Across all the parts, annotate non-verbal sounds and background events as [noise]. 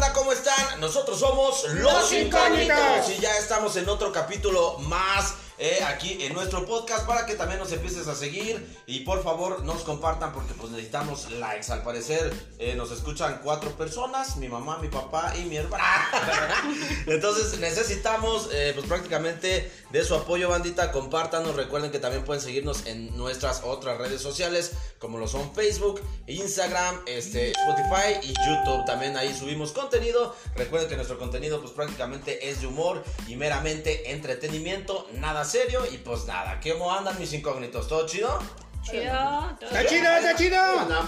banda? ¿Cómo están? Nosotros somos Los, Los Incógnitos. Incógnitos. Y ya estamos en otro capítulo más eh, aquí en nuestro podcast para que también nos empieces a seguir y por favor nos compartan porque pues necesitamos likes. Al parecer eh, nos escuchan cuatro personas, mi mamá, mi papá y mi hermana. [laughs] Entonces necesitamos eh, pues prácticamente de su apoyo bandita. Compártanos, recuerden que también pueden seguirnos en nuestras otras redes sociales como lo son Facebook, Instagram, este, Spotify y YouTube. También ahí subimos contenido. Recuerden que nuestro contenido pues prácticamente es de humor y meramente entretenimiento, nada serio y pues nada. ¿Cómo andan mis incógnitos? ¿Todo chido? Chido. todo Está chido, está chido.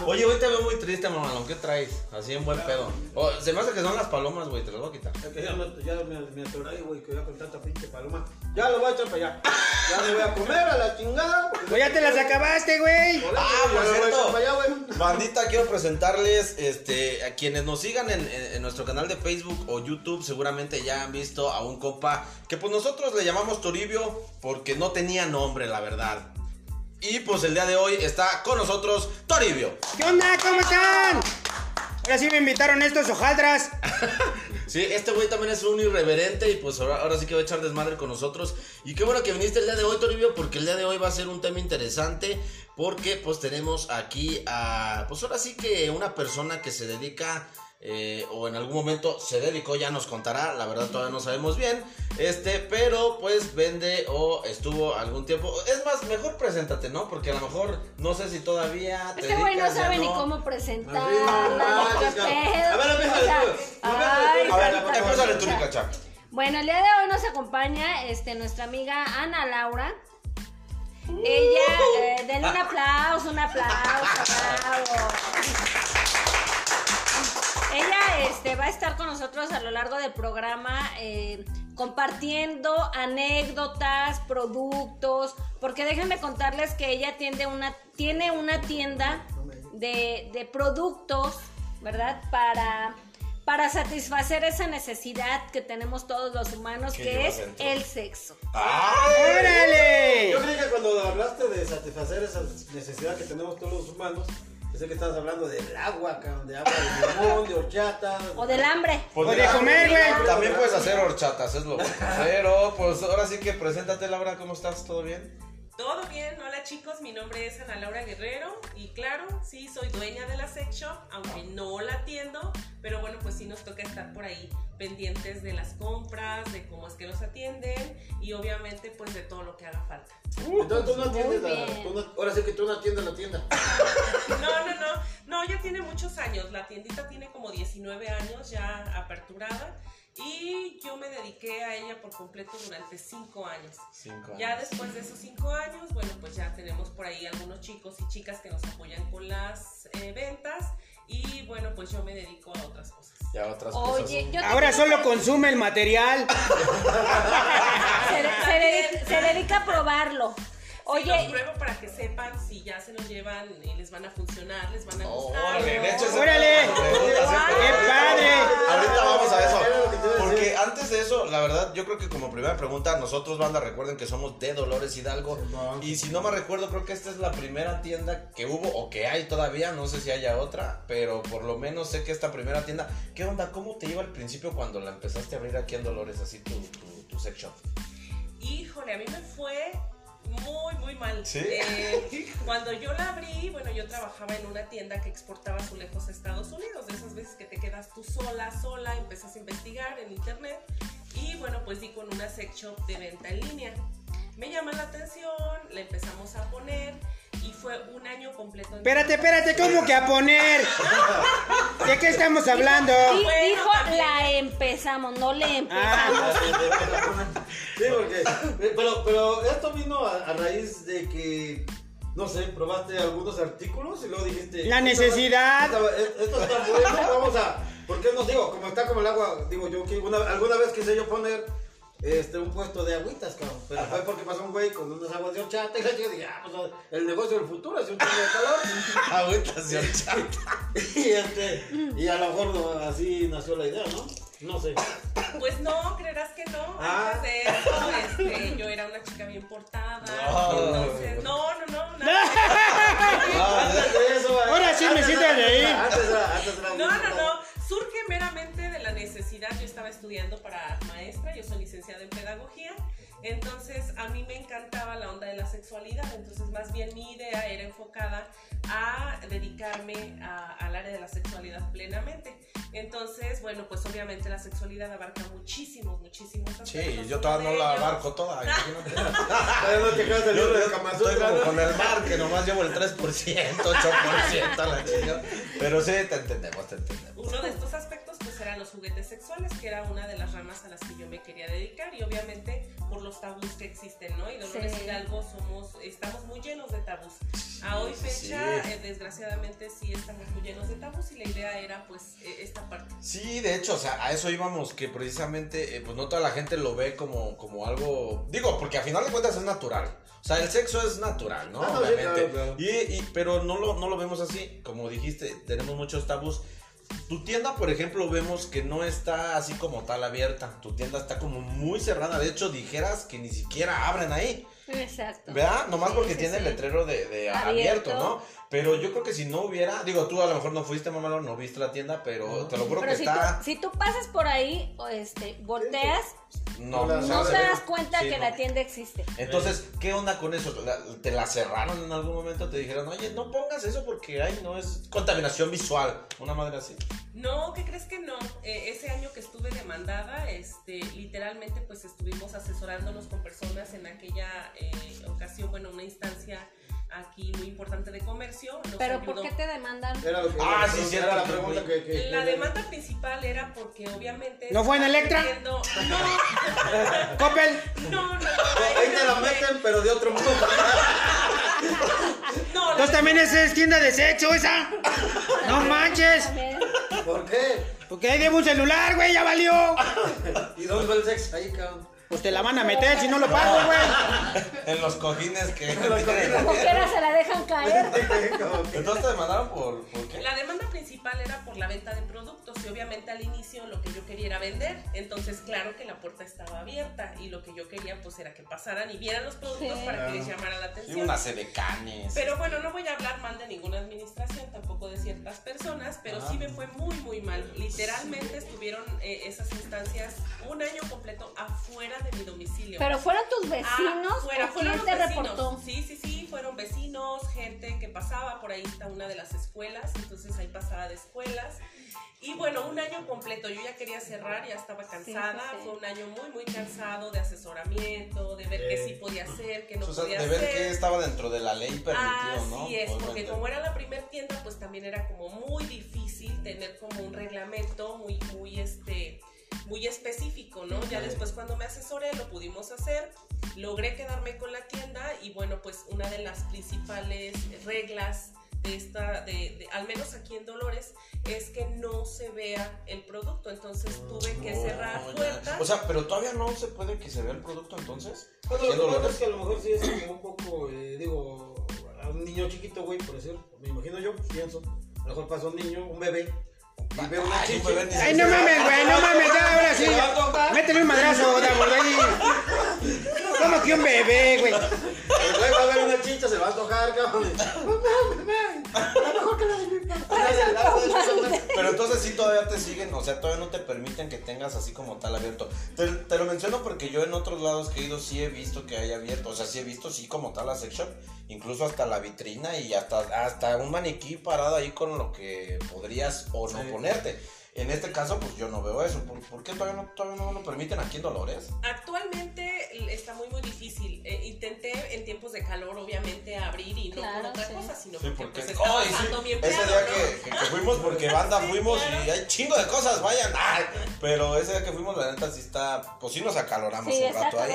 Oye, hoy te veo muy triste, mamalón. ¿Qué traes? Así en buen pedo. Oh, se me hace que son las palomas, güey. Te las voy a quitar. Ya me, ya me, me atoré, güey, que ya con tanta pinche paloma. Ya lo voy a echar para allá. Ya me voy a comer a la chingada. Pues ya te las acabaste, güey. Ah, ya por voy a cierto. allá. Bandita, quiero presentarles este, a quienes nos sigan en, en- en nuestro canal de Facebook o YouTube. Seguramente ya han visto a un compa que pues nosotros le llamamos Toribio porque no tenía nombre, la verdad. Y pues el día de hoy está con nosotros Toribio. ¿Qué onda? ¿Cómo están? Ahora sí me invitaron estos hojaldras. [laughs] Sí, este güey también es un irreverente y pues ahora, ahora sí que va a echar desmadre con nosotros. Y qué bueno que viniste el día de hoy, Toribio, porque el día de hoy va a ser un tema interesante. Porque pues tenemos aquí a, pues ahora sí que una persona que se dedica, eh, o en algún momento se dedicó, ya nos contará, la verdad todavía no sabemos bien. Este, pero pues vende o estuvo algún tiempo. Es más, mejor preséntate, ¿no? Porque a lo mejor no sé si todavía te Este güey no sabe ni no. cómo ni pedo. A ver, empieza tú. ay, A ver, carita empézale tú, bonita. Ricacha. Bueno, el día de hoy nos acompaña este, nuestra amiga Ana Laura. Ella, eh, denle un aplauso, un aplauso, bravo. Ella este, va a estar con nosotros a lo largo del programa eh, compartiendo anécdotas, productos, porque déjenme contarles que ella tiene una, tiene una tienda de, de productos, ¿verdad? Para, para satisfacer esa necesidad que tenemos todos los humanos, ¿Qué que es dentro? el sexo. ¡Ay! ¡Órale! Yo creí que cuando hablaste de satisfacer esa necesidad que tenemos todos los humanos, pensé que estabas hablando del agua, cabrón, de agua de limón, de horchata. O del hambre. Pues O de comer, güey. También puedes hacer horchatas, es lo bueno. Pero pues ahora sí que preséntate, Laura, ¿cómo estás? ¿Todo bien? Todo bien, hola chicos, mi nombre es Ana Laura Guerrero y claro, sí, soy dueña de la sex shop, aunque no la atiendo, pero bueno, pues sí nos toca estar por ahí pendientes de las compras, de cómo es que nos atienden y obviamente pues de todo lo que haga falta. Entonces tú no atiendes la, tú no- ahora sí que tú no atiendes la tienda. No, no, no, no, ya tiene muchos años, la tiendita tiene como 19 años ya aperturada dediqué a ella por completo durante 5 años. Cinco Ya después de esos cinco años, bueno, pues ya tenemos por ahí algunos chicos y chicas que nos apoyan con las eh, ventas y bueno, pues yo me dedico a otras cosas. Ya otras Oye, yo te Ahora solo pre- consume el material. [laughs] se, se dedica, se dedica a probarlo. Oye, los Oye, pruebo para que sepan si ya se los llevan y les van a funcionar, les van a gustar. Órale. ¡Qué padre! Ahorita vamos a eso. Porque antes de eso, la verdad, yo creo que como primera pregunta, nosotros, banda, recuerden que somos de Dolores Hidalgo. Y si no me recuerdo, creo que esta es la primera tienda que hubo o que hay todavía. No sé si haya otra, pero por lo menos sé que esta primera tienda. ¿Qué onda? ¿Cómo te iba al principio cuando la empezaste a abrir aquí en Dolores, así tu, tu, tu sex shop? Híjole, a mí me fue muy, muy mal. ¿Sí? Eh, [laughs] cuando yo la abrí, bueno, yo trabajaba en una tienda que exportaba azulejos a Estados Unidos. De esas veces que te quedas tú sola, sola, empiezas a investigar en internet. Y bueno, pues di con una sex shop de venta en línea. Me llama la atención, la empezamos a poner y fue un año completo. Espérate, espérate, ¿cómo que a poner? ¿De qué estamos hablando? dijo la empezamos, no le empezamos. Ah, Sí, porque. Pero, pero esto vino a, a raíz de que. No sé, probaste algunos artículos y luego dijiste. La "Esto- necesidad". Esto, esto está bueno, vamos a. ¿Por qué no digo? Como está como el agua, digo yo que una- alguna vez quise yo poner este, un puesto de agüitas, cabrón. Pero fue porque pasó un güey con unas aguas de horchata y la chica dije, ah, pues el negocio del futuro es un chingo de calor. [laughs] Agüitas de horchata. [laughs] y, este, y a lo mejor no, así nació la idea, ¿no? No sé. Pues no, creerás que no. Ah. Antes de eso, este, yo era una chica bien portada. No. Entonces, no, no, no, nada. [laughs] Antes de eso. Ahora sí me antes siento era- a reír. Antes era, antes era No, no, no. Universidad yo estaba estudiando para maestra, yo soy licenciada en pedagogía, entonces a mí me encantaba la onda de la sexualidad, entonces más bien mi idea era enfocada a dedicarme a- al área de la sexualidad plenamente. Entonces, bueno, pues obviamente la sexualidad abarca muchísimos, muchísimos aspectos. Sí, yo todavía no la ellos- abarco toda. [laughs] no te quedas del libro de estoy como con el mar, que nomás llevo el 3%, 8%, a la chingada. Pero sí, te entendemos, te entendemos. Uno de estos aspectos pues eran los juguetes sexuales, que era una de las ramas a las que yo me quería dedicar y obviamente por los tabús que existen, ¿no? Y Dolores Sí. Hidalgo somos, estamos muy llenos de tabús. A hoy fecha, sí. eh, desgraciadamente sí estamos muy llenos de tabús y la idea era pues eh, esta parte. Sí, de hecho, o sea, a eso íbamos, que precisamente, eh, pues no toda la gente lo ve como, como algo, digo, porque a final de cuentas es natural. O sea, el sexo es natural, ¿no? Ah, no, sí, Obviamente. claro, claro. Y, y- pero no lo, no lo vemos así, como dijiste, tenemos muchos tabús. Tu tienda, por ejemplo, vemos que no está así como tal abierta. Tu tienda está como muy cerrada. De hecho, dijeras que ni siquiera abren ahí. Exacto. ¿Verdad? Nomás Sí, porque sí, tiene el letrero de, de abierto. Abierto. ¿no? Pero yo creo que si no hubiera, digo, tú a lo mejor no fuiste, mamá, no viste la tienda, pero te lo juro Pero que si, está. tú, si tú pasas por ahí, este, volteas, No, No te das cuenta Sí, que no. la tienda existe. Entonces, ¿qué onda con eso? ¿La- ¿Te la cerraron en algún momento? ¿Te dijeron, oye, no pongas eso porque ay, no es contaminación visual? Una madre así. No, ¿qué crees que no? Eh, ese año que estuve demandada, este, literalmente pues estuvimos asesorándonos con personas en aquella eh, ocasión, bueno, una instancia aquí muy importante de comercio. nos Pero ¿por qué te demandan? Era lo que Ah, era sí, la cierto, Era la pregunta que. que- La demanda principal era porque obviamente... ¿No fue en Electra? Viendo- [laughs] Coppel. No, no, no. Ahí te la meten, pero de otro modo. [laughs] No, Entonces también esa es tienda de sexo esa. No [laughs] manches. ¿Por qué? Porque ahí debo un celular, güey, ya valió. ¿Y dónde va el sexo? Ahí, cabrón. Pues te la van a meter si no lo pago, güey. En los cojines que. Como quiera se la dejan caer. [laughs] Entonces te demandaron por, por qué? La demanda principal era por la venta de productos y obviamente al inicio lo que yo quería era vender, entonces claro que la puerta estaba abierta y lo que yo quería pues era que pasaran y vieran los productos Sí. para que les llamara la Y atención. unas edecanes. Pero bueno, no voy a hablar mal de ninguna administración, tampoco de ciertas personas, pero sí me fue muy, muy mal. Literalmente estuvieron eh, esas instancias un año completo afuera de mi domicilio. Pero fueron tus vecinos Afuera, o Ah, fueron quién los te vecinos. reportó. Sí, sí, sí, fueron vecinos, gente que pasaba, por ahí está una de las escuelas, entonces ahí pasaba de escuelas. Y bueno, un año completo, yo ya quería cerrar, ya estaba cansada, sí, sí. fue un año muy, muy cansado de asesoramiento, de ver qué sí podía hacer, qué no O sea, podía de ver hacer. que estaba dentro de la ley permitido, Así ¿no? es, porque como era la primer tienda, pues también era como muy difícil tener como un reglamento muy, muy, este, muy específico, ¿no? Ya después cuando me asesoré lo pudimos hacer, logré quedarme con la tienda y bueno, pues una de las principales reglas de esta, de, de- al menos aquí en Dolores, es que no se vea el producto, entonces tuve que No, cerrar ya. puertas. O sea, pero todavía no se puede que se vea el producto entonces. Bueno, lo que pasa es que a lo mejor sí es como un poco, eh, digo, a un niño chiquito, güey, por decir, me imagino yo, pienso, a lo mejor pasa un niño, un bebé, Ay, no mames, güey, no mames, ya, ahora sí. Métele un madrazo, Davo, ahí. ¿Cómo que un bebé, güey? El güey va a ver una chicha, se va a tocar, cabrón. Pero entonces sí todavía te siguen, o sea, todavía no te permiten que tengas así como tal abierto. Te, te lo menciono porque yo en otros lados que he ido sí he visto que hay abierto, o sea, sí he visto sí como tal la sex shop, incluso hasta la vitrina y hasta, hasta un maniquí parado ahí con lo que podrías o no Sí. ponerte. En este caso, pues yo no veo eso. ¿Por, por qué todavía no, todavía no lo permiten aquí en Dolores? Actualmente está muy muy difícil. Eh, intenté en tiempos de calor obviamente abrir y no Claro, por otra sí. cosa, sino Sí, porque, porque pues está Ay, sí, mi ese día ¿no? que, fuimos, porque banda [laughs] Sí, fuimos claro. y hay chingo de cosas, vayan. Ay, pero ese día que fuimos, la neta sí está, pues sí nos acaloramos Sí, un rato ahí.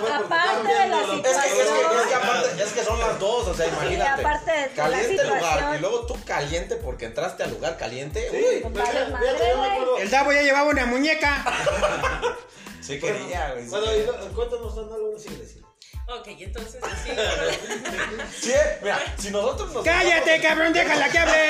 porque Aparte de la Es que, es, que, es, que aparte, es que son las dos, o sea, imagínate. aparte de la caliente lugar situación. y luego tú caliente porque entraste al lugar caliente. Sí, Uy, Pues vale güey. El Davo ya llevaba una muñeca. sí quería, güey. sí Bueno, cuéntanos algo, sí, decir. Ok, entonces sí, [laughs] Sí, mira, si nosotros nos. Cállate, cabrón, déjala que hable.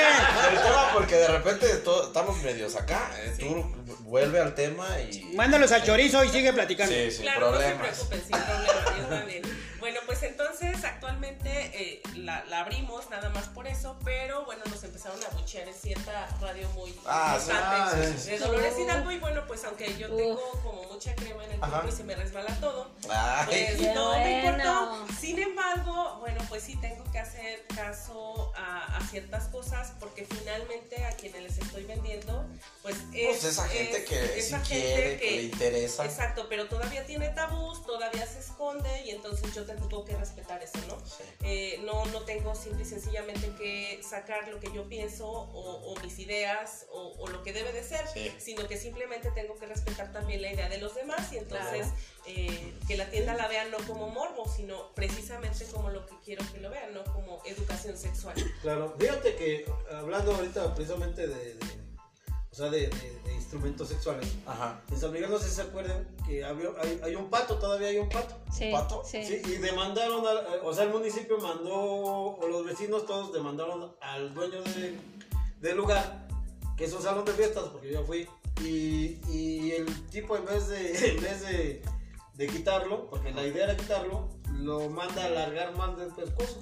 El tema, porque de repente estamos medios acá. eh, Tú vuelve al tema y. Mándalos al chorizo y sigue platicando. Sí, sin claro, no se problemas. preocupen, sin. Bueno, pues entonces Entonces, actualmente eh, la, la abrimos nada más por eso, pero bueno, nos empezaron a buchear en cierta radio muy Ah. Ah, importante sí, de Dolores Hidalgo. Y bueno, pues aunque yo tengo como mucha crema en el Ajá. cuerpo y se me resbala todo, Ay. pues no me bueno. importó. Sin embargo, bueno, pues sí tengo que hacer caso a, a ciertas cosas porque finalmente a quienes les estoy vendiendo, pues es. Pues esa gente es- que esa sí gente quiere, que le interesa. Exacto, pero todavía tiene tabús, todavía se esconde y entonces yo tengo que respetar eso, ¿no? Sí. Eh, no, no tengo simple y sencillamente que sacar lo que yo pienso o, o mis ideas o, o lo que debe de ser, Sí. sino que simplemente tengo que respetar también la idea de los demás y entonces Claro. eh, que la tienda la vean no como morbo, sino precisamente como lo que quiero que lo vean, no como educación sexual. Claro, fíjate que hablando ahorita precisamente de, sea, de, de- de instrumentos sexuales. Ajá. En San Miguel no sé si se acuerdan que había, hay, hay un pato, todavía hay un pato. Sí, ¿Pato? sí. Sí, y demandaron, al- o sea, el municipio mandó, o los vecinos todos demandaron al dueño de- del lugar, que es un salón de fiestas, porque yo fui, y, y el tipo en vez de, [laughs] en vez de, de quitarlo, porque la idea era quitarlo, lo manda a alargar más del pescozo.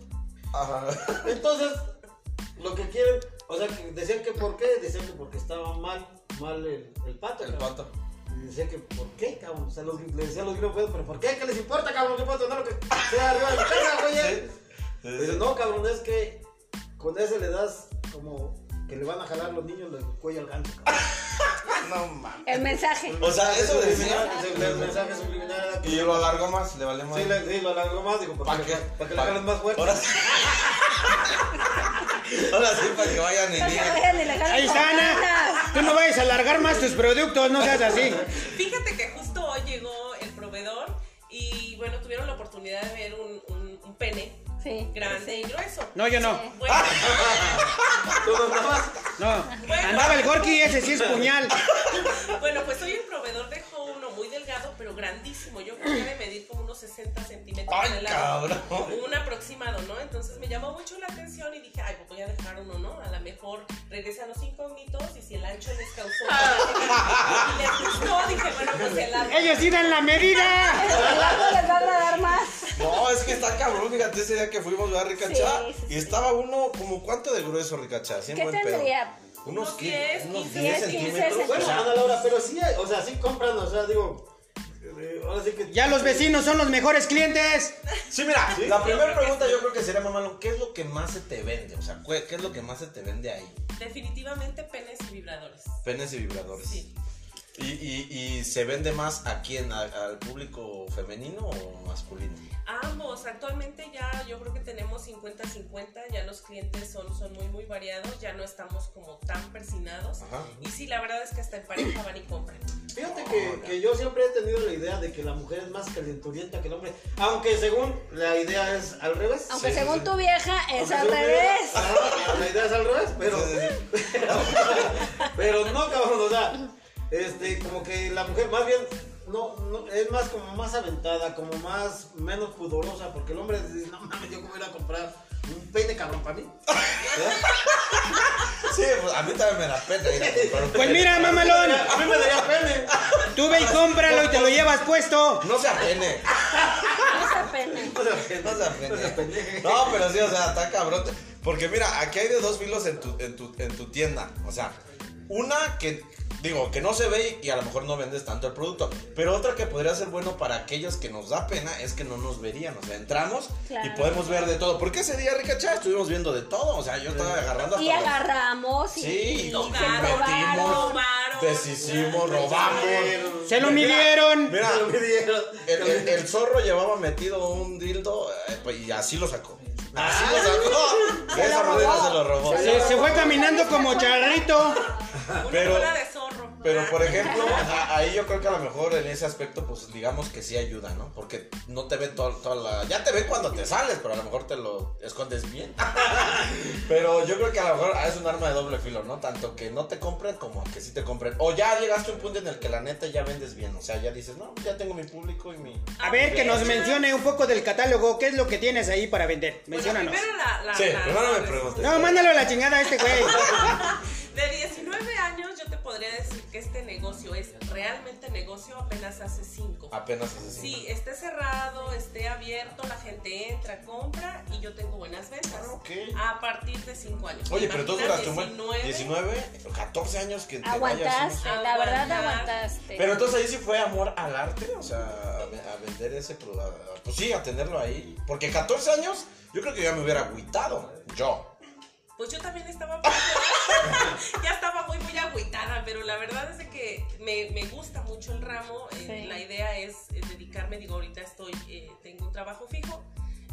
Ajá. Entonces, lo que quieren, o sea, que decían que por qué, decían que porque estaba mal, mal el, el pato. El cabrón. pato. Y decía que, ¿por qué, cabrón? O sea, los, le decía a los gringos, pero ¿por qué? ¿Qué les importa, cabrón? ¿Qué puedo tener lo que sea arriba de mi casa, güey? Sí. Dice, no, cabrón, es que con ese le das como que le van a jalar los niños el cuello al ganso, cabrón. [laughs] No mames. El mensaje. O sea, eso decía. El, el mensaje subliminal era que- Y lo alargó más, le vale más. Sí, le- sí, lo alargó más, digo, para, ¿Pa' que, qué? le- para que le jalen más fuerte. Ahora sí. [laughs] Ahora sí, para que vayan y le jalen Ahí está, Ana. cocanas. Tú no vayas a alargar más tus productos, no seas así. Fíjate que justo hoy llegó el proveedor y bueno, tuvieron la oportunidad de ver un, un- un pene Sí. grande y grueso. No, yo no. Sí. Bueno, [laughs] Tú no. Andaba el Gorky y ese sí es puñal. [laughs] bueno, pues hoy el proveedor dejó uno muy delgado, pero grandísimo. Yo creo que debe medir como unos 60 centímetros Ay, de lado. cabrón. Un aproximado, ¿no? Entonces me llamó mucho la atención y dije, ay, pues voy a dejar uno, ¿no? A lo mejor regresan los incógnitos y si el ancho les causó. [laughs] y les gustó, dije, bueno, pues el largo. Ellos sí dan la medida. El largo les va a agradar más. No, es que está cabrón, fíjate, ese día que fuimos a Ricachá Sí, sí, y sí. estaba uno como cuánto de grueso Ricachá, ¿Qué buen pedo. tendría? Unos Unos 10, 10, unos 15, 10 15 centímetros. Bueno, Ana Laura, pero sí, o sea, sí compran, o sea, digo, eh, ahora sí que... Ya los vecinos son los mejores clientes. Sí, mira, ¿Sí? la primera que pregunta yo creo que sería, mamá, ¿qué es lo que más se te vende? O sea, ¿qué qué es lo que más se te vende ahí? Definitivamente penes y vibradores. Penes y vibradores. Sí. ¿Y, y, y se vende más a quién? ¿A- ¿Al público femenino o masculino? Ambos, actualmente ya yo creo que tenemos 50-50, ya los clientes son, son muy muy variados, ya no estamos como tan persinados. Ajá. Y sí, la verdad es que hasta en pareja van y compran. Fíjate que, que yo siempre he tenido la idea de que la mujer es más calenturienta que el hombre, aunque según la idea es al revés. Aunque Sí, según sí. tu vieja es Aunque al revés. Ajá, la idea es al revés, pero, [laughs] pero no, cabrón, o sea, este, como que la mujer más bien, no, no, es más como más aventada, como más, menos pudorosa, porque el hombre dice, no mames, yo cómo ir a comprar un peine cabrón para mí. ¿verdad? Sí, pues a mí también me da pena ir a comprar un Pues mira, mamalón. A mí me daría pene. Tú ve y cómpralo y te lo llevas puesto. No se apene. No se apene. No se apene. No se apene. No, pero sí, o sea, está cabrón. Porque mira, aquí hay de dos filos en tu, en tu, en tu tienda. O sea, una que, digo, que no se ve y a lo mejor no vendes tanto el producto. Pero otra que podría ser bueno para aquellos que nos da pena es que no nos verían. O sea, entramos y Claro. podemos ver de todo. Porque ese día, Ricachá, estuvimos viendo de todo. O sea, yo estaba agarrando hasta Y los- agarramos y, Sí, y y se tocaron, robaron. deshicimos, robamos. Se lo midieron. Mira, Se lo midieron. el, el- el zorro llevaba metido un dildo eh, pues, y así lo sacó. Así Ah. lo sacó. De Se esa lo se lo robó. Se, se fue caminando como charrito. Una Pero-. Pero por ejemplo, a- ahí yo creo que a lo mejor en ese aspecto, pues digamos que sí ayuda, ¿no? Porque no te ven toda, toda la. Ya te ven cuando te sales, pero a lo mejor te lo escondes bien. [laughs] pero yo creo que a lo mejor ah, es un arma de doble filo, ¿no? Tanto que no te compren como que sí te compren. O ya llegaste a un punto en el que la neta ya vendes bien. O sea, ya dices, no, ya tengo mi público y mi. A ver, que nos mencione un poco del catálogo. ¿Qué es lo que tienes ahí para vender? Bueno, Menciónanos. primero la, la, Sí, la- primero me pregunté. No, mándalo a la chingada a este güey. [laughs] De 19 años yo te podría decir que este negocio es realmente negocio apenas hace cinco. Apenas hace cinco. Sí, esté cerrado, esté abierto, la gente entra, compra y yo tengo buenas ventas. Ah, ok. A partir de cinco años. Oye, pero tú duraste un buen 19. 19, 14 años que te Aguantaste, la verdad aguantaste. Pero entonces ahí sí fue amor al arte, o sea, a vender ese producto. Pues sí, a tenerlo ahí. Porque 14 años, yo creo que ya me hubiera agüitado. Yo. Pues yo también estaba [laughs] ya estaba muy muy agüitada, pero la verdad es de que me, me gusta mucho el ramo. eh. La idea es dedicarme, digo, ahorita estoy, eh, tengo un trabajo fijo,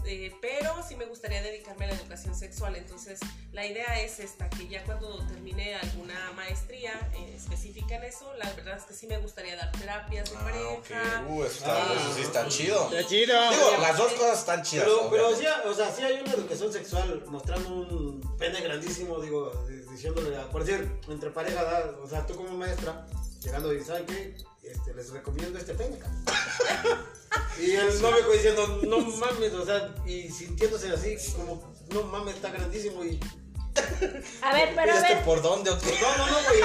eh, pero sí me gustaría dedicarme a la educación sexual. Entonces, la idea es esta, que ya cuando termine alguna maestría eh, específica en eso, la verdad es que sí me gustaría dar terapias de Ah, pareja. Uh, eso, está, Ah, eso sí está chido. Está chido. Digo, las dos cosas están chidas. Pero, pero sí, o sea, sí hay una educación sexual mostrando un pene grandísimo, digo, di- diciéndole, a, por decir, entre pareja, da, o sea, tú como maestra, llegando y ¿saben qué? Este, les recomiendo este pene, cabrón". [laughs] Y el novio diciendo, no mames, o sea, y sintiéndose así, como, no mames, está grandísimo y... A ver, pero ¿Y a este ver. por dónde o qué? No, no, no, güey.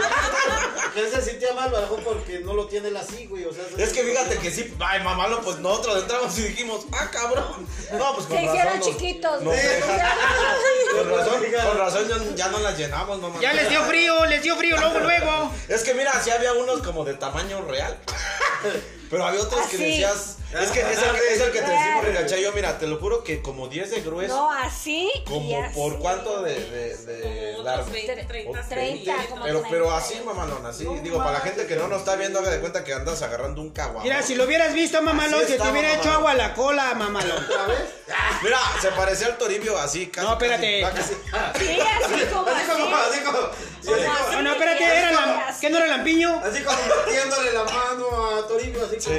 Él se sentía mal, a lo mejor porque no lo tiene él así, güey. O sea, Es que fíjate que sí, ay mamá, no, pues nosotros entramos y dijimos, ah cabrón. No, pues con Se hicieron razón. nos- chiquitos. dejan- Con razón, con razón ya, ya no las llenamos, mamá. Ya les dio frío, les dio frío luego, luego. Es que mira, sí había unos como de tamaño real. [laughs] Pero había otros que Así. decías. Es que es el, es el que te decimos, regaché yo, mira, te lo juro que como 10 de grueso. No, así. y como así. por cuánto de, de, de Como largo. otros 20, 30 Otros 30, centímetros. como Pero, pero 30. así, mamalón, así. No Digo, para la gente que no nos está viendo, haga de cuenta que andas agarrando un caguamo. Mira, si lo hubieras visto, mamalón, se te hubiera hecho agua a la cola, mamalón. ¿Otra vez? [laughs] Mira, se parecía al Toribio así, casi. No, espérate. casi- casi- Sí, así como Así como, así. como, sí, así como-. No, no, espérate, era la, ¿qué no era lampiño? así como metiéndole la mano a Toribio, así. Sí.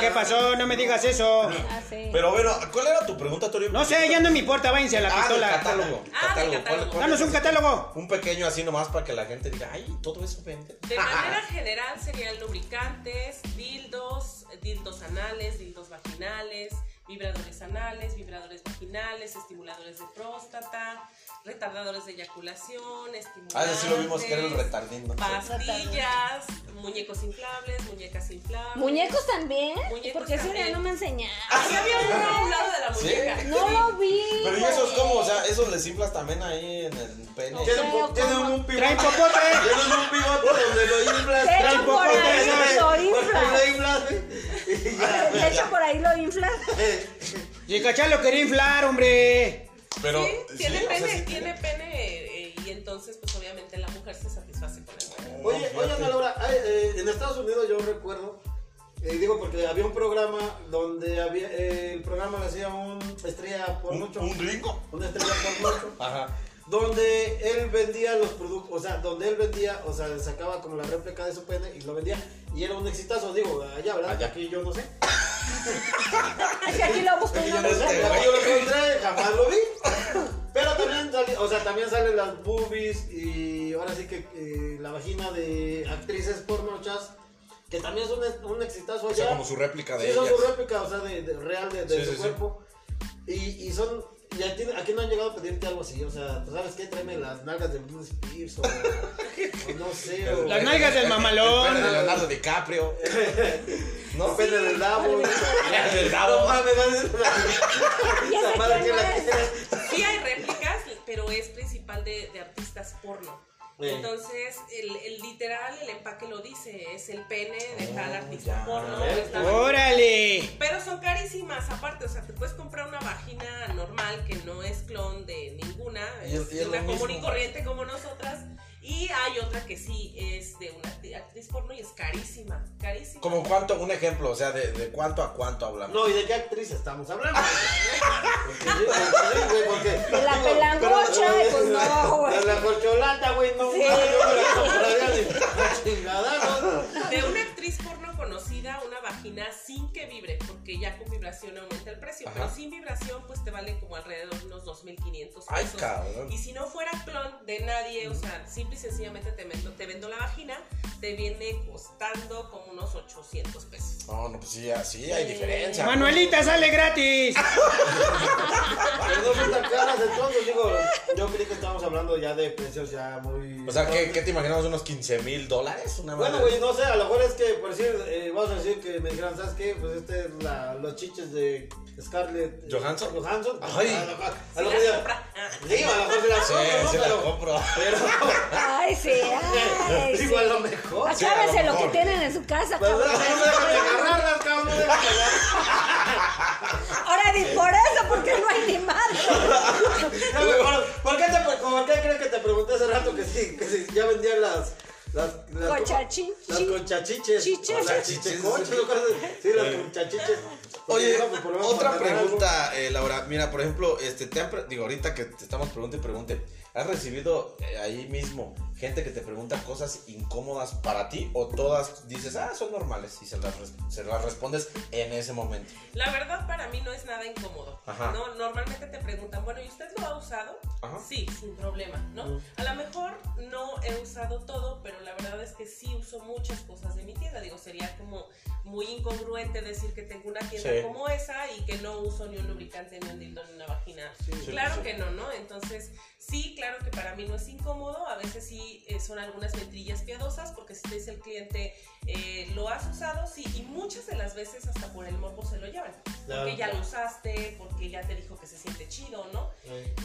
¿Qué pasó? No me digas eso. Así. Pero bueno, ¿cuál era tu pregunta, Toribio? No sé, ya no me importa, váyanse a la Ah, del pistola. catálogo. Ah, del catálogo. ¿Cuál- catálogo. cuál Danos un catálogo. Un pequeño así nomás para que la gente diga, ay, todo eso vende. De manera general serían lubricantes, dildos, dildos anales, dildos vaginales, vibradores anales, vibradores vaginales, estimuladores de próstata, retardadores de eyaculación, estimulantes. Ah, sí lo vimos que era el retardín. Pastillas, muñecos inflables, muñecas inflables. ¿Muñecos también? Muñecos Porque ese día no me enseñaron. Ahí había uno a un lado de la ¿Sí? muñeca. No lo vi. Pero ¿y esos cómo? O sea, esos les inflas también ahí en el pene. Ok. Tienen, un- tienen un pivote. Traen popote. Tienen un pivote donde lo inflas. Traen popote, lo Lo inflas. inflas, y ya. De hecho, por ahí lo inflas. [laughs] Y el cachá lo quería inflar, hombre. Pero, sí, tiene sí, o sea, pene, sí tiene pene eh, y entonces pues obviamente la mujer se satisface con el pene. Oye, No, oye. Ana Laura, ay, eh, en Estados Unidos yo recuerdo, eh, digo porque había un programa donde había, eh, el programa le hacía un estrella por ¿Un, mucho, un gringo? una estrella por mucho, [laughs] Ajá. donde él vendía los productos, o sea, donde él vendía, o sea, sacaba como la réplica de su pene y lo vendía, y era un exitazo, digo, allá, ¿verdad? Allá. Aquí yo no sé. Es que aquí lo busco y no Yo lo yo lo encontré, jamás lo vi. Pero también, o sea, también salen las boobies y ahora sí que eh, la vagina de actrices pornochas, que también son un, un exitazo O allá. sea, como su réplica de Sí, son ellas. su réplica, o sea, de, de- real de, de Sí, su sí, sí. cuerpo. Y, y son, y aquí, aquí no han llegado a pedirte algo así, o sea, ¿tú ¿sabes qué? Tráeme las nalgas de Bruce Spears o, o no sé, o... Las nalgas del El mamalón. pene de Leonardo DiCaprio. [laughs] ¿No? Depende del Davo. Del Davo. No mames. Ya quién que la. Sí hay réplicas, pero es principal de, de artistas porno. Sí. Entonces, el, el literal, el empaque lo dice, es el pene de tal Oh, artista porno. Órale. Pero son carísimas, aparte, o sea, te puedes comprar una vagina normal que no es clon de ninguna, Y es- y una común y corriente como nosotras. Y hay otra que sí es de una actriz porno y es carísima, carísima. Como cuánto, un ejemplo, o sea, de, de cuánto a cuánto hablamos. No, ¿y de qué actriz estamos hablando? Porque sí, sí, güey, porque... De la pelangocha, pues no, güey. De la corcholata, güey, no, Sí. yo me la compraría de chingada, ¿no? De una sin que vibre, porque ya con vibración aumenta el precio, Ajá. pero sin vibración pues te vale como alrededor de unos 2.500 pesos. Ay, cabrón. Y si no fuera clon de nadie, o sea, simple y sencillamente te vendo, te vendo la vagina, te viene costando como unos 800 pesos. No, no, pues sí, sí, hay diferencia. Manuelita sale gratis. Son tan caras, entonces, digo, yo yo creí que estábamos hablando ya de precios ya muy. O sea, ¿qué, qué te imaginamos? ¿Unos 15 mil dólares? Una Bueno, güey, no sé, a lo mejor es que, por decir, eh, vamos a decir que me dijeran, ¿sabes qué? Pues este es la, los chiches de Scarlett eh, ¿Johansson? Johansson. Ay. A lo mejor- a Sí. Ah. Sí, a lo mejor se las Sí, compro, ¿no? sí la Pero- compro. Pero, Ay, sí, ay, sí. a lo mejor. Sí, a lo Acábense lo que tienen en su casa, Pero no cabrón. agarrarlas, cabrón, no. Ahora ni por eso, porque no hay ni madre. No, mejor, ¿Por qué, te, ¿Por qué crees que te pregunté hace rato que sí, que sí, ya vendían las... Las, las, Conchachiches. Las conchachiches. Chiches. O las chichecoches, o cosas así. Sí, las conchachiches. Oye, otra pregunta, eh, Laura. Mira, por ejemplo, este, te han pre- digo, ahorita que te estamos pregunte y pregunte, ¿has recibido eh, ahí mismo gente que te pregunta cosas incómodas para ti o todas dices, ah, son normales y se las, res- se las respondes en ese momento? La verdad para mí no es nada incómodo. Ajá. ¿no? Normalmente te preguntan, bueno, ¿y usted lo ha usado? Ajá. Sí, sin problema, ¿no? A lo mejor no he usado todo, pero la verdad es que sí uso muchas cosas de mi tienda. Digo, sería como muy incongruente decir que tengo una tienda Sí. como esa y que no uso ni un lubricante, ni un dildo, ni una vagina. sí, claro sí. que no, ¿no? Entonces, sí, claro que para mí no es incómodo. A veces sí eh, son algunas mentirillas piadosas, porque si te dice el cliente, eh, ¿lo has usado? Sí, y muchas de las veces hasta por el morbo se lo llevan. Claro. Porque ya lo usaste, porque ya te dijo que se siente chido, ¿no?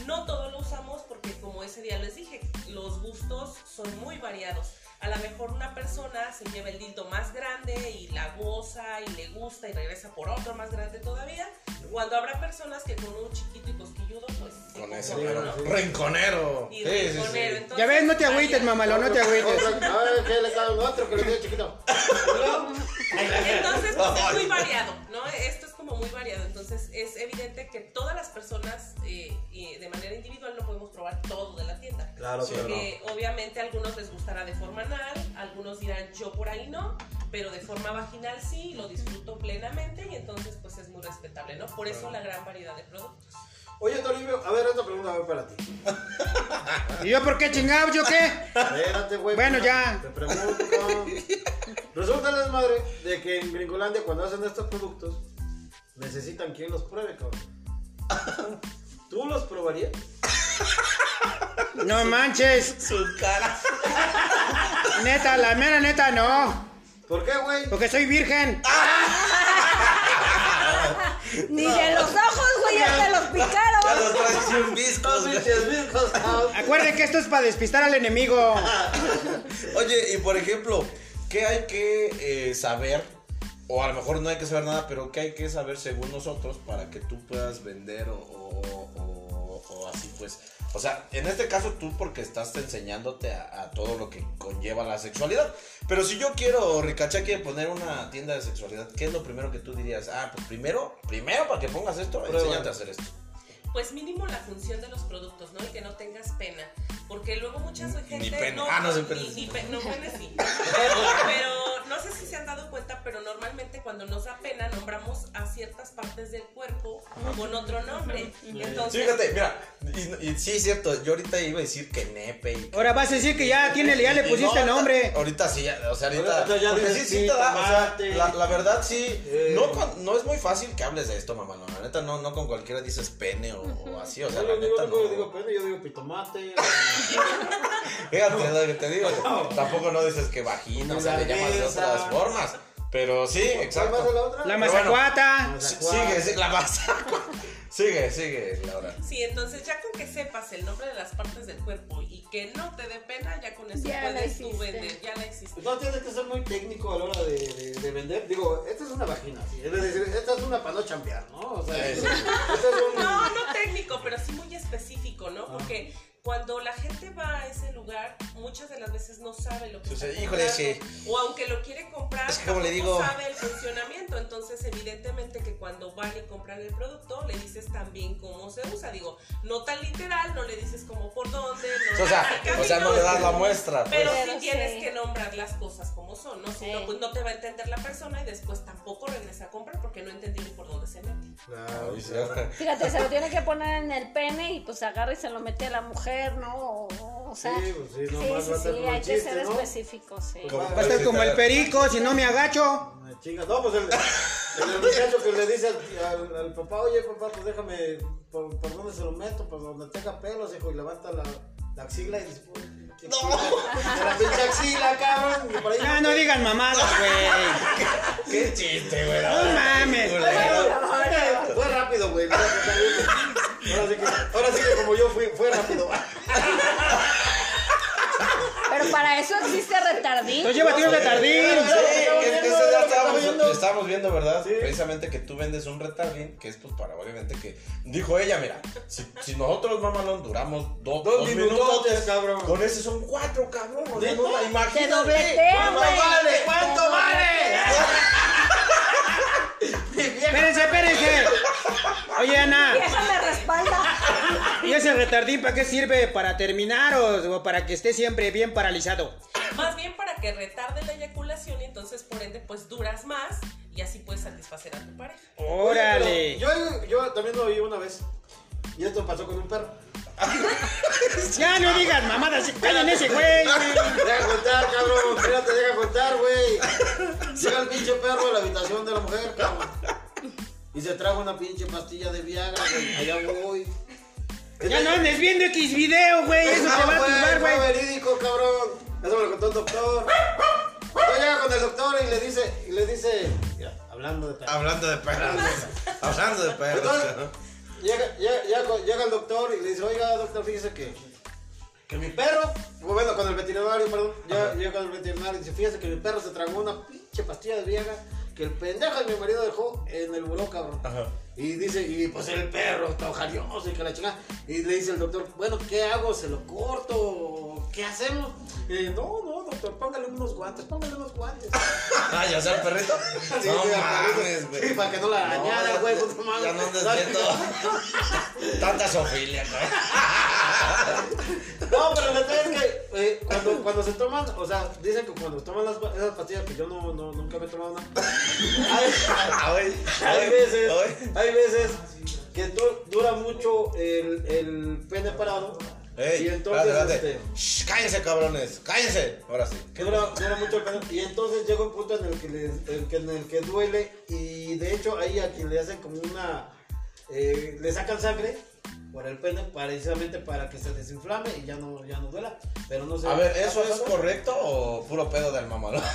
No todo lo usamos porque como ese día les dije, los gustos son muy variados. A lo mejor una persona se lleva el dildo más grande y la goza y le gusta y regresa por otro más grande todavía. Cuando habrá personas que con un chiquito y cosquilludo, pues... Con ese, conforman, pero ¿no? renconero. Y Sí, sí, rinconero, sí. entonces, Ya ves, no te agüites, mamalo, no te agüites. A ver, ¿qué le cae un otro que lo tiene chiquito? Entonces, pues, es muy variado, ¿no? Esto es como muy variado. Entonces, es evidente que todas las personas eh, de manera individual no podemos probar todo de la tienda. Claro. Porque obviamente a algunos les gustará de forma anal, algunos dirán yo por ahí no, pero de forma vaginal sí, lo disfruto plenamente y entonces pues es muy respetable, ¿no? Por eso la gran variedad de productos. Oye, Toribio, a ver, esta pregunta va para ti. [laughs] ¿Y yo por qué chingado? ¿Yo qué? Espérate, güey. Bueno, pues, ya. Te pregunto. Resulta, la desmadre, de que en Gringolandia, cuando hacen estos productos, necesitan quien los pruebe, cabrón. [laughs] ¿Tú los probarías? No manches. Su cara. [laughs] Neta, la mera neta no. ¿Por qué, güey? Porque soy virgen. [laughs] Ni de los ojos, güey, ya te los Ya picaron. los traes un viscos. Acuerden que esto es para despistar al enemigo. Oye, y por ejemplo, ¿qué hay que eh, saber? O a lo mejor no hay que saber nada, pero ¿qué hay que saber según nosotros para que tú puedas vender o, o- o- o así pues? O sea, en este caso tú porque estás enseñándote a, a todo lo que conlleva la sexualidad. Pero si yo quiero, Ricacha, quiere poner una tienda de sexualidad, ¿qué es lo primero que tú dirías? Ah, pues primero, primero para que pongas esto, Prueba. enséñate a hacer esto. Pues mínimo la función de los productos, ¿no? Y que no tengas pena. Porque luego muchas Ni gente pena. no, Ah, no, sin ni- pena. ni pe- no, pena sí. Pero, [laughs] pero no sé si se han dado cuenta, pero normalmente cuando nos da pena nombramos a ciertas partes del cuerpo con otro nombre. Entonces, Fíjate, mira, y, y sí es cierto, yo ahorita iba a decir que nepe y Ahora vas a decir que ya tiene, ya le pusiste no, nombre. Ahorita sí, ya, o sea, ahorita. Ahorita ya porque sí, sí sí, te da, o sea, la, la verdad sí. Eh. No, con- no es muy fácil que hables de esto, mamá. No, la neta, no, no con cualquiera dices pene o, o así, o sea, Yo la no neta. yo No. digo pene, yo digo pitomate. [laughs] Fíjate lo que te digo. Tampoco no dices que vagina, o sea, le llamas de otras formas. Pero sí, ¿Cuál más es exacto. la otra? La mazacuata. Sigue, sigue, la masa. [laughs] Sigue, sigue, Laura. Sí, entonces ya con que sepas el nombre de las partes del cuerpo que no te dé pena, ya con eso Ya puedes tú vender, ya la hiciste. No tienes que ser muy técnico a la hora de, de- de vender. Digo, esta es una vagina, sí. Es decir, esta es una para no chambear, ¿no? O sea, Sí, esta sí. es un... No, no técnico, pero sí muy específico, ¿no? Ah. Cuando la gente va a ese lugar, muchas de las veces no sabe lo que Sí, está híjole, sí. O aunque lo quiere comprar, Es que como le tampoco digo- sabe el funcionamiento. Entonces, evidentemente que cuando van y compran el producto, le dices también cómo se usa. Digo, no tan literal, no le dices como por dónde, no O sea, el o sea, no le das la camino, muestra. pues. Pero Pero sí tienes sí. que nombrar las cosas como son, ¿no? Si Sí. no, pues no te va a entender la persona y después tampoco regresa a comprar porque no entendió ni por dónde se mete. Sí. claro. Fíjate, se lo tiene que poner en el pene y pues agarra y se lo mete a la mujer, ¿no? O, o sea, Sí, pues sí, sí, nomás sí, ser sí, por hay el que chiste, ser ¿no? específico, sí. Pues Como- Va a estar como el perico, si no me agacho. Chinga. No, pues el, El muchacho que le dice al, al- al papá, oye papá, pues déjame, ¿por, por dónde se lo meto? Por donde tenga pelos, hijo, y levanta la, la axila y dice, "Pues, ¿qué No. De la pinche axila, cabrón. por ahí- Ya no digan mamadas, güey. [laughs] Qué chiste, güey. No mames. Fue rápido, güey. Ahora sí que, ahora sí que como yo fui, fue rápido. Pero para eso existe retardín. Entonces llévate un retardín. Sí, estábamos, viendo. estábamos viendo, ¿verdad? Sí. Precisamente que tú vendes un retardín, que es pues para obviamente que. Dijo ella, mira, si, si nosotros, mamalón, duramos do- Dos dos, minutos, cabrón. Con ese son cuatro, cabrón. O sea, ¿Neta? no, imagínate. Te dobletean, ¿Cuánto vale? ¿Cuánto vale? Espérense, espérense. Oye, Ana, Vieja me respalda. ¿y ese retardín para qué sirve? ¿Para terminar o, o para que esté siempre bien paralizado? Más bien para que retarde la eyaculación y entonces por ende pues duras más y así puedes satisfacer a tu pareja. Órale. Yo, yo también lo oí una vez. Y esto pasó con un perro. [laughs] Ya no digas mamadas, callen ese güey. [laughs] Deja contar, cabrón. Espérate, deja contar, güey. Llega el pinche perro a la habitación de la mujer, cabrón. Y se trajo una pinche pastilla de Viagra, güey. Allá voy. Ya no andes viendo X video, güey. Eso te va a No, tumbar, güey. verídico, cabrón. Eso me lo contó el doctor. Entonces llega con el doctor y le dice, y le dice, mira, hablando de perro. Hablando de perros. Hablando de perros. Entonces, cabrón. llega, llega, llega- llega el doctor y le dice, oiga, doctor, fíjese que, que mi perro, bueno, con el veterinario, perdón, ya llega el veterinario y dice, fíjese que mi perro se tragó una pinche pastilla de Viagra que el pendejo de mi marido dejó en el buró, cabrón. Ajá. Y dice, y pues el perro está ojarioso y que la chingada. Y le dice el doctor, bueno, ¿qué hago? ¿Se lo corto? ¿Qué hacemos? Y, no, no, doctor, póngale unos guantes, póngale unos guantes. Ah, ya sea el perrito. [laughs] Sí, no mames, perrito. güey. Sí, para que no la arañara, güey, puta madre. Ya no andes viendo [laughs] tanta sofilia, güey. [laughs] No, pero la verdad es que eh, cuando, cuando se toman, o sea, dicen que cuando toman las, esas pastillas, que yo no, no, nunca me he tomado una. Hay, Ay, hay ay, veces, ay. hay veces que du- dura mucho el, el pene parado. Ey, y entonces, espérate, espérate. este, Shh, cállense, cabrones. Cállense. Ahora sí. que dura, dura mucho el pene. Y entonces llega un punto en el que, le- el que- en el que duele. Y de hecho, ahí a quien le hacen como una. eh, le sacan sangre por el pene precisamente para que se desinflame y ya no, ya no duela. Pero no sé. A ver, ¿eso ¿ha es correcto o puro pedo del mamalón? [laughs]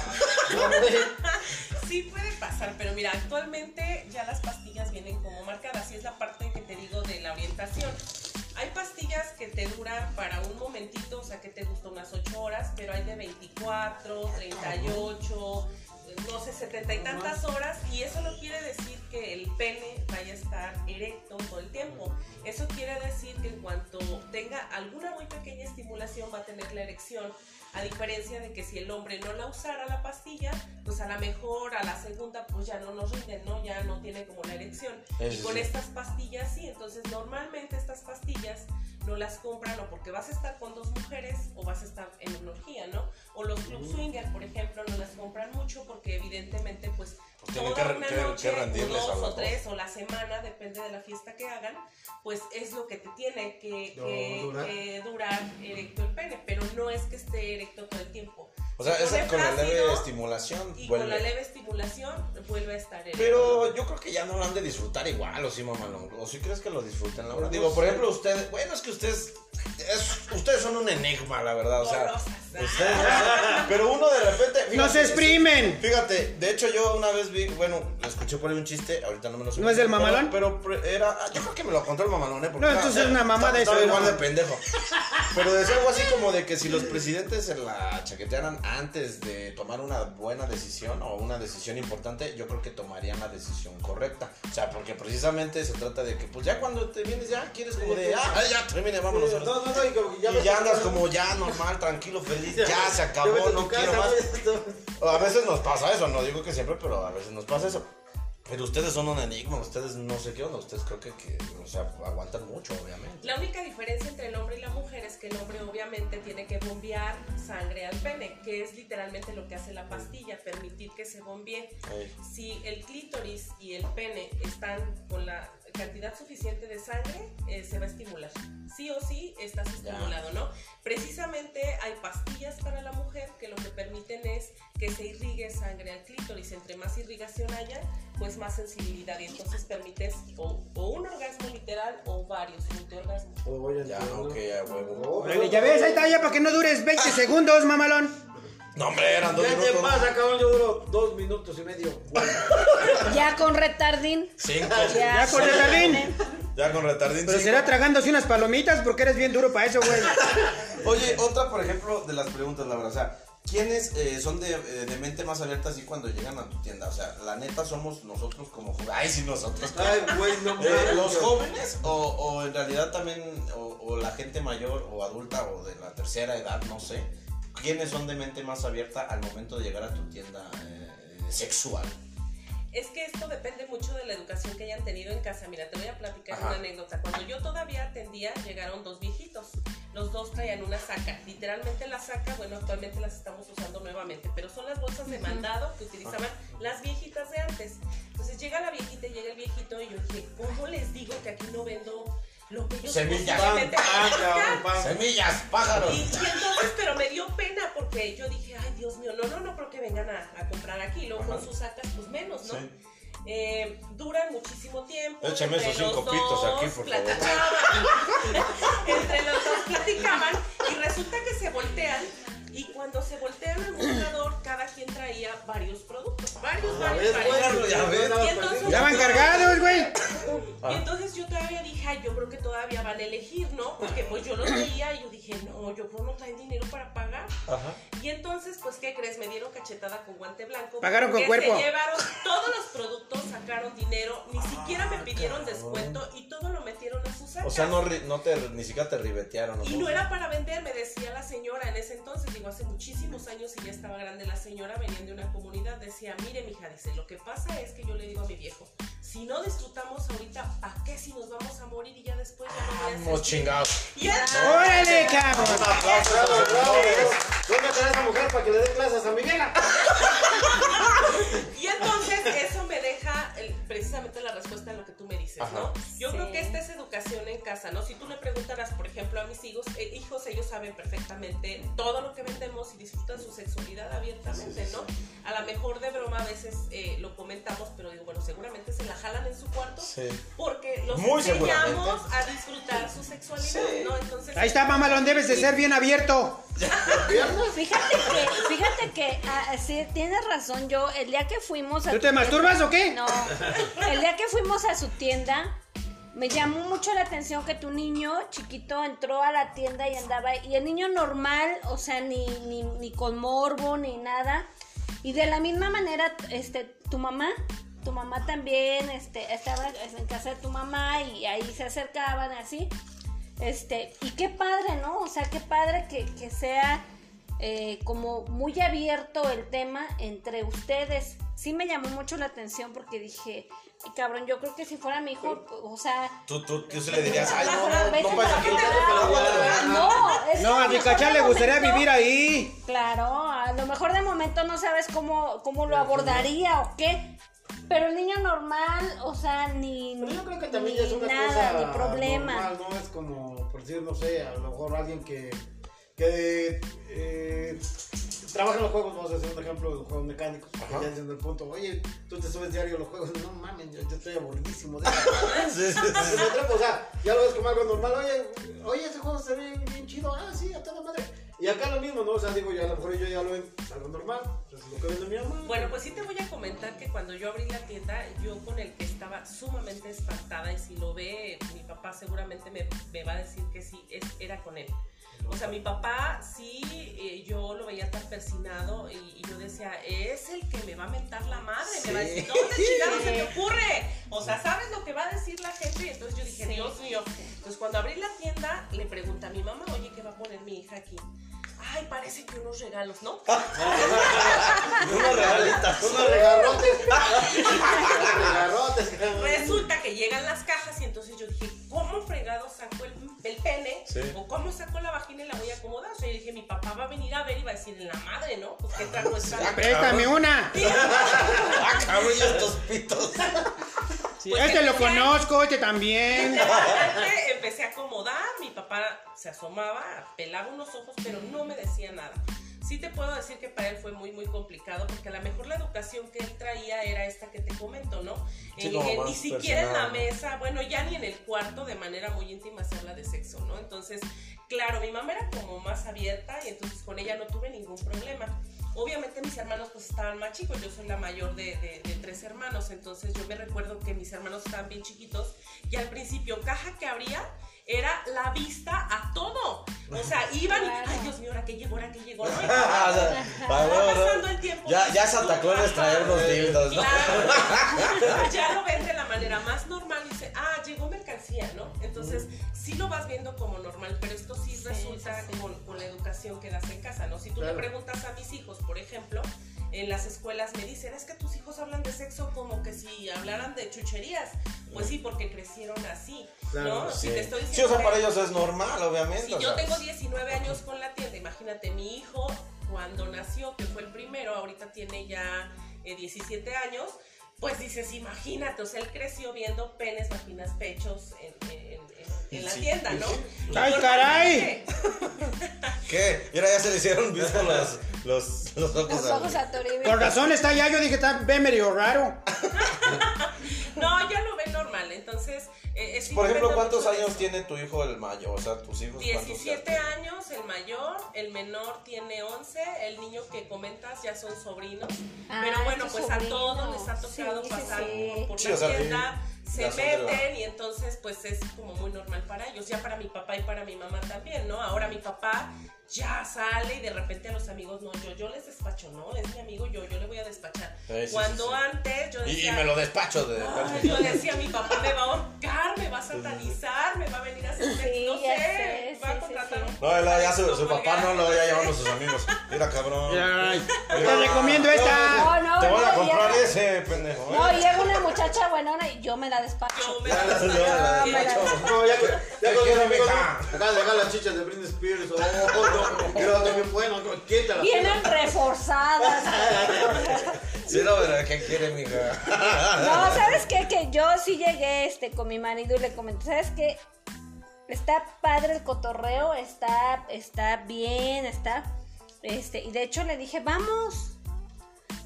Sí puede pasar, pero mira, actualmente ya las pastillas vienen como marcadas y es la parte que te digo de la orientación. Hay pastillas que te duran para un momentito, o sea que te gustan unas 8 horas, pero hay de 24, 38, no sé, 70 y tantas horas y eso no quiere decir que el pene vaya a estar erecto todo el tiempo. Eso quiere decir que en cuanto tenga alguna muy pequeña estimulación va a tener la erección. A diferencia de que si el hombre no la usara la pastilla, pues a lo mejor a la segunda pues ya no nos rinden, ¿no? Ya no tiene como la erección. Eso y con sí. estas pastillas sí, entonces normalmente estas pastillas no las compran o porque vas a estar con dos mujeres o vas a estar en una orgía, ¿no? O los club swinger, por ejemplo, no las compran mucho porque evidentemente pues Tienen toda que- una que- que noche, a dos o tres o la semana, depende de la fiesta que hagan, pues es lo que te tiene que, No, que- durar. que durar erecto el pene, pero no es que esté erecto todo el tiempo. O sea, Se esa con la leve estimulación Y con la vuelve. leve estimulación vuelve a estar erecto. Pero yo creo que ya no lo han de disfrutar igual, o sí, mamalón. O si crees que lo disfruten, la verdad. Digo, por ejemplo, ustedes, bueno, es que ustedes, es- ustedes son un enigma, la verdad, o sea. Ustedes, pero uno de repente. fíjate, ¡Nos exprimen! Fíjate, de hecho yo una vez vi, bueno, escuché por ahí un chiste, ahorita no me lo sé. ¿No es del mamalón? Pero, era, ah, yo creo que me lo contó el mamalón, ¿eh? Porque No, estaba- entonces es una mamada estaba eso, igual ¿no? de pendejo. Pero decía algo así como de que si los presidentes se la chaquetearan antes de tomar una buena decisión o una decisión importante, yo creo que tomarían la decisión correcta. O sea, porque precisamente se trata de que, pues ya cuando te vienes, ya quieres como de, ah, ya termine, vámonos. No, no, no, y como que ya y ya andas como ya [laughs] normal, tranquilo, feliz, ya se acabó, no quiero casa, más. A veces nos pasa eso, no digo que siempre, pero a veces nos pasa eso. Pero ustedes son un enigma, ustedes no sé qué onda, ustedes creo que, que o sea, aguantan mucho, obviamente. La única diferencia entre el hombre y la mujer es que el hombre obviamente obviamente tiene que bombear sangre al pene, que es literalmente lo que hace la pastilla, permitir que se bombee. Si el clítoris y el pene están con la cantidad suficiente de sangre, eh, se va a estimular. Sí o sí estás estimulado, ¿no? Precisamente hay pastillas para la mujer que lo que permiten es que se irrigue sangre al clítoris. Entre más irrigación haya, pues más sensibilidad. Y entonces permites o, o un orgasmo literal o varios multiorgasmos. Ya, ok, a huevo. Órale, ya ves, ahí está, ya para que no dures 20 segundos, mamalón. No, hombre, eran dos ¿Qué te minutos. pasa, cabrón? Yo duro dos minutos y medio. [laughs] Ya con retardín. Cinco. Ya con retardín. [laughs] Ya con retardín. Pero cinco. será tragándose unas palomitas porque eres bien duro para eso, güey. [laughs] Oye, otra, por ejemplo, de las preguntas, Laura. O sea, ¿quiénes eh, son de, eh, de mente más abierta así cuando llegan a tu tienda? O sea, la neta somos nosotros como jóvenes. Ay, sí, nosotros. Ay, güey, no Eh, mames. ¿Los jóvenes o, o en realidad también, o, o la gente mayor o adulta o de la tercera edad, no sé? ¿Quiénes son de mente más abierta al momento de llegar a tu tienda eh, sexual? Es que esto depende mucho de la educación que hayan tenido en casa. Mira, te voy a platicar Ajá. una anécdota. Cuando yo todavía atendía, llegaron dos viejitos. Los dos traían una saca. Literalmente la saca, bueno, actualmente las estamos usando nuevamente, pero son las bolsas de mandado que utilizaban las viejitas de antes. Entonces llega la viejita y llega el viejito y yo dije, ¿cómo les digo que aquí no vendo lo Semillas. Pan, pan, pan. Semillas, pájaros. Y, y entonces, pero me dio pena porque yo dije, ay Dios mío, no, no, no creo que vengan a, a comprar aquí. Luego con sus sacas, pues menos, ¿no? Sí. Eh, duran muchísimo tiempo. Échame esos cinco pitos aquí, por favor. [laughs] entre los dos platicaban y resulta que se voltean. Y cuando se voltean al mostrador, cada quien traía varios productos. Varios, varios, ves, varios. Ya ves. Y entonces-. Ya van cargados, güey. [coughs] Y entonces yo todavía dije, ay, yo creo que todavía van a elegir, ¿no? Porque pues yo los veía y yo dije, no, yo creo no traen dinero para pagar. Ajá. Y entonces, pues, ¿qué crees? Me dieron cachetada con guante blanco. Pagaron con cuerpo. Se llevaron todos los productos, sacaron dinero, ni siquiera me pidieron descuento y todo lo a. O sea, no, no te, ni siquiera te ribetearon. ¿no? Y no era para vender, me decía la señora en ese entonces, digo, hace muchísimos años y ya estaba grande la señora, venían de una comunidad, decía, mire mija, dice, lo que pasa es que yo le digo a mi viejo, si no disfrutamos ahorita, ¿a qué si nos vamos a morir y ya después ya no voy a chingados. ¡Órale, cabrón! Bravo, bravo. ¿Dónde está esa mujer para que le dé clases a mi vieja? [laughs] Y entonces eso precisamente la respuesta a lo que tú me dices, Ajá. ¿no? Yo Sí. creo que esta es educación en casa, ¿no? Si tú le preguntaras, por ejemplo, a mis hijos, eh, hijos, ellos saben perfectamente todo lo que vendemos y disfrutan su sexualidad abiertamente, ¿no? A lo mejor de broma a veces eh, lo comentamos, pero digo, bueno, seguramente se la jalan en su cuarto Sí. porque los Muy enseñamos a disfrutar su sexualidad, Sí. ¿no? Entonces, Ahí está, mamalón, debes de ser bien abierto. Fíjate que, fíjate que, ah, sí, tienes razón, yo, el día que fuimos a ¿Tú tu te masturbas o qué? No, el día que fuimos a su tienda, me llamó mucho la atención que tu niño chiquito entró a la tienda y andaba, y el niño normal, o sea, ni, ni, con morbo, ni nada, y de la misma manera, este, tu mamá, tu mamá también, este, estaba en casa de tu mamá y ahí se acercaban así, este, y qué padre, ¿no? O sea, qué padre que, que sea eh, como muy abierto el tema entre ustedes. Sí me llamó mucho la atención porque dije, "Ay, cabrón, yo creo que si fuera mi hijo, o sea... Tú, tú, tú se le dirías, ay, no, no, vete no pasa para aquí. acá". No, es que No, a mi cachá le gustaría momento- vivir ahí. Claro, a lo mejor de momento no sabes cómo, cómo lo abordaría o qué. Pero el niño normal, o sea, ni, Pero ni, yo creo que también ya es una nada, cosa ni problema. normal, no es como, por decir, no sé, a lo mejor alguien que, que eh, trabaja en los juegos, vamos a hacer un ejemplo de los juegos mecánicos, Ajá. ya dicen el punto, oye, tú te subes diario a los juegos, no mames, yo, yo estoy aburridísimo de. [laughs] Sí, o sea, ya lo ves como algo normal, oye, oye, ese juego se ve bien chido, ah, sí, a toda madre. Y acá lo mismo, ¿no? O sea, digo, yo a lo mejor yo ya lo veo es algo normal, Bueno, pues sí te voy a comentar que cuando yo abrí la tienda, yo con el que estaba sumamente espantada y si lo ve mi papá seguramente me, me va a decir que sí, es, era con él. O sea, mi papá sí, eh, yo lo veía tan persinado y, y yo decía, es el que me va a mentar la madre, me va a decir, ¿dónde chingados se te [laughs] ocurre? O sea, ¿sabes lo que va a decir la gente? Y entonces yo dije, Dios mío. Entonces cuando abrí la tienda, le pregunta a mi mamá, oye, ¿qué va a poner mi hija aquí? Ay, parece que unos regalos, ¿no? [laughs] Unas regalitas. Unos regarrotes. regarrotes. Resulta que llegan las cajas y entonces yo dije, ¿cómo fregado saco el, el pene Sí. O cómo sacó la vagina y la voy a acomodar. O sea, yo dije, mi papá va a venir a ver y va a decir, en la madre, ¿no? Pues qué trajo esta. Préstame una. Ah, cabrón, y estos pitos. Sí, Pues este lo conozco, este también. Empecé a acomodar, mi papá se asomaba, pelaba unos ojos, pero no me decía nada. Sí te puedo decir que para él fue muy, muy complicado, porque a lo mejor la educación que él traía era esta que te comento, ¿no? Sí, en- más ni siquiera en la personal. mesa, bueno, ya ni en el cuarto de manera muy íntima se habla de sexo, ¿no? Entonces, claro, mi mamá era como más abierta y entonces con ella no tuve ningún problema. Obviamente mis hermanos pues estaban más chicos, yo soy la mayor de, de- de tres hermanos, entonces yo me recuerdo que mis hermanos estaban bien chiquitos y al principio caja que abría era la vista a todo. O sea, [laughs] iban y, ay Dios mío, ahora que llegó, ahora que llegó. ¿no? Y o sea, va va pasando el tiempo. Ya, ya Santa Claus les trae unos dildos, ¿no? Claro. [laughs] ya lo ven de la manera más normal y dice, ah, llegó mercancía, ¿no? Entonces, sí lo vas viendo como normal, pero esto sí, Sí, resulta sí, sí. Con, con la educación que das en casa, ¿no? Si tú Claro. le preguntas a mis hijos, por ejemplo, en las escuelas me dicen, es que tus hijos hablan de sexo como que si hablaran de chucherías. Pues sí, porque crecieron así, Claro, ¿no? Sí. Si te estoy Sí, o diciendo sea, para ellos es normal, obviamente. si o yo sea, tengo 19 años con la tienda, imagínate, mi hijo cuando nació, que fue el primero, ahorita tiene ya eh, 17 años, pues dices, imagínate, o sea, él creció viendo penes, vaginas, pechos en, en- en- en la Sí. tienda, ¿no? ¡Ay, Y caray! ¿Qué? Mira, ya se le hicieron visto [laughs] los, los, los ojos. Los ojos a Toribio. Con razón está allá, yo dije, está ve medio raro. [laughs] No, ya lo ven normal, entonces... eh, Por ejemplo, ¿cuántos años eso. tiene tu hijo el mayo? O sea, tus hijos. cuántos 17 ya- años el mayor, el menor tiene 11, el niño que comentas ya son sobrinos. Ah, pero bueno, pues a todos les ha tocado Sí, pasar sí. por, la tienda, sí, se meten y entonces pues es como muy normal para ellos, ya para mi papá y para mi mamá también, ¿no? Ahora mi papá ya sale y de repente a los amigos, no, yo, yo les despacho, ¿no? Es mi amigo, yo, yo le voy a despachar. Sí, Cuando sí, sí. antes yo Y, y decía... me lo despacho de. Ay, yo decía, mi papá me va a ahorcar, me va a satanizar, me va a venir a hacer no ya sé, sé, va a contratar sí, un sí. No, él ya su, papá no lo ya llevando a sus amigos. Mira, cabrón. Ay, te recomiendo esta. No, no, Te voy a comprar ese, pendejo. ¿eh? No, llega una muchacha buenona y yo me la despacho. Yo me Ya la ya despacho. No, ya, que- ya ¿Qué con quiere, los amigos, mija? ¿No? Acá dejar las chichas de Britney Spears. Oh, no. Y luego también, bueno, ¿quién te la Vienen reforzadas. Sí, no, pero ¿qué quiere, mija? No, ¿sabes qué? Que yo sí llegué este, con mi marido y le comenté, ¿sabes qué? Está padre el cotorreo, está, está bien, está... Este, y de hecho le dije, vamos.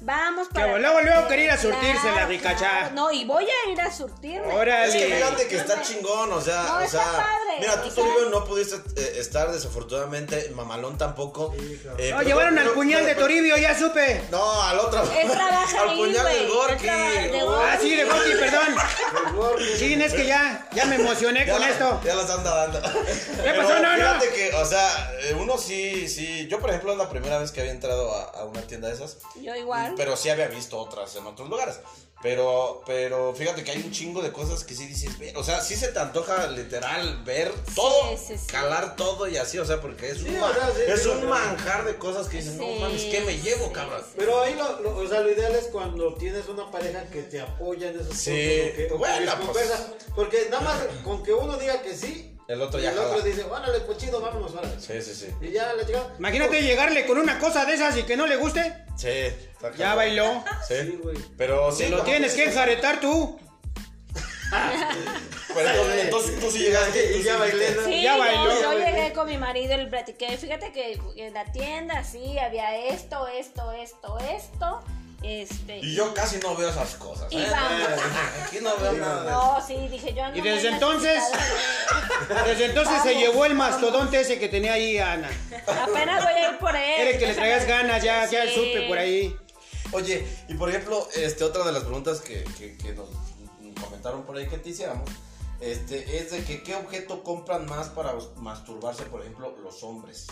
Vamos para. luego, luego quería ir a surtirse la ricachá. No, y voy a ir a surtirme. Órale. Es que fíjate que está chingón, o sea, No, o está sea, padre, mira, tú Toribio no pudiste eh, estar desafortunadamente, mamalón tampoco. Eh, No, pero- llevaron al pero- puñal de Toribio, ya supe. No, al otro. Él trabaja al ahí, puñal Gorky. de Oh, Gorky. Ah, sí, de Gorky, perdón. Sí, es que ya, ya me emocioné ya con la- esto. Ya las anda dando. ¿Qué pasó? No, no. Fíjate que, o sea, eh, uno sí, sí. Yo, por ejemplo, es la primera vez que había entrado a, a una tienda de esas. Yo igual. Pero sí había visto otras en otros lugares. Pero, pero fíjate que hay un chingo de cosas que sí dices, o sea, sí se te antoja literal ver todo, sí, sí. calar todo y así, o sea, porque es, Sí, un, o sea, sí, es sí, un manjar de cosas que dices, no mames, ¿qué me llevo, sí, cabrón? sí. Pero ahí lo, lo- o sea, lo ideal es cuando tienes una pareja que te apoya en esos Sí, puntos. o que- o que bueno, pues. conversa. Porque nada más con que uno diga que sí, El otro y ya el otro jala. dice, órale, pues chido, vámonos, órale. Sí, sí, sí. Y ya la chica. Imagínate llegarle con una cosa de esas y que no le guste. Sí. Ya bailó. Sí. Sí, güey. Pero sí. Te lo no, tienes que enjaretar tú. [laughs] Pero entonces, entonces tú sí llegaste. Y ya bailé. Sí, Ya yo- bailó. yo, bailé. llegué con mi marido y le platiqué. Fíjate que en la tienda sí había esto, esto, esto, esto. Este. Y yo casi no veo esas cosas. Y ¿eh? vamos. [laughs] Aquí no veo nada. No, sí, dije yo no. Y desde entonces- [laughs] Desde entonces se llevó el mastodonte ese que tenía ahí Ana. Apenas voy a ir por él. Era el que le traías ganas, ya, ya Sí. supe por ahí. Oye, y por ejemplo, este, otra de las preguntas que, que, que nos comentaron por ahí que te hiciéramos, este, es de que qué objeto compran más para masturbarse, por ejemplo, los hombres.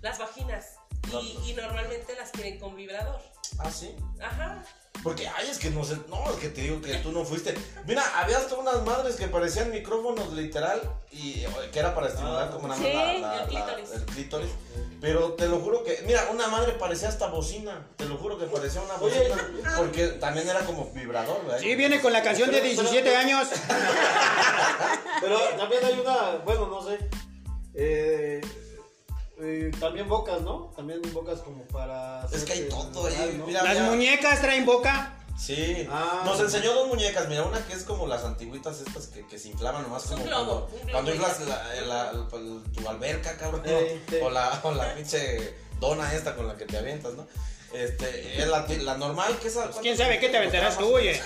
Las vaginas. Y, y normalmente las quieren con vibrador. Ah, sí. Ajá. Porque, ay, es que no sé, no, es que te digo que tú no fuiste. Mira, había hasta unas madres que parecían micrófonos literal y eh, que era para estimular Ah. como nada Sí, más la- la- el la- clítoris. el clítoris. Pero te lo juro que, mira, una madre parecía hasta bocina. Te lo juro que parecía una bocina. Porque también era como vibrador, ¿verdad? Sí, viene con la canción de 17 años. Pero también hay una, bueno, no sé. eh, eh, también bocas, ¿no? También bocas como para. Es que hay todo ahí, mira. Las muñecas traen boca. Sí, Ah. nos enseñó dos muñecas, mira, una que es como las antiguitas estas que, que se inflaban nomás Es un como globo, cuando, un globo cuando inflas la, la- la- tu alberca, cabrón, Eh, sí. o la, o la pinche dona esta con la que te avientas, ¿no? Este, es la, la normal, que esa... Pues, ¿Quién sabe qué te aventarás tú, oye?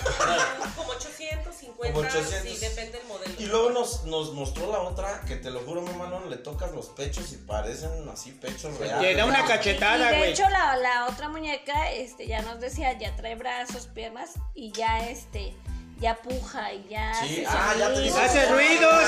Como 850, Como 800. sí, depende del modelo. Y luego nos, nos mostró la otra, que te lo juro, mamalón, le tocas los pechos y parecen así pechos reales. Te da una cachetada, de güey. hecho la, la otra muñeca este ya nos decía, ya trae brazos, piernas y ya este ya puja y ya Sí, hace ah, ya te dice- Hace ruidos.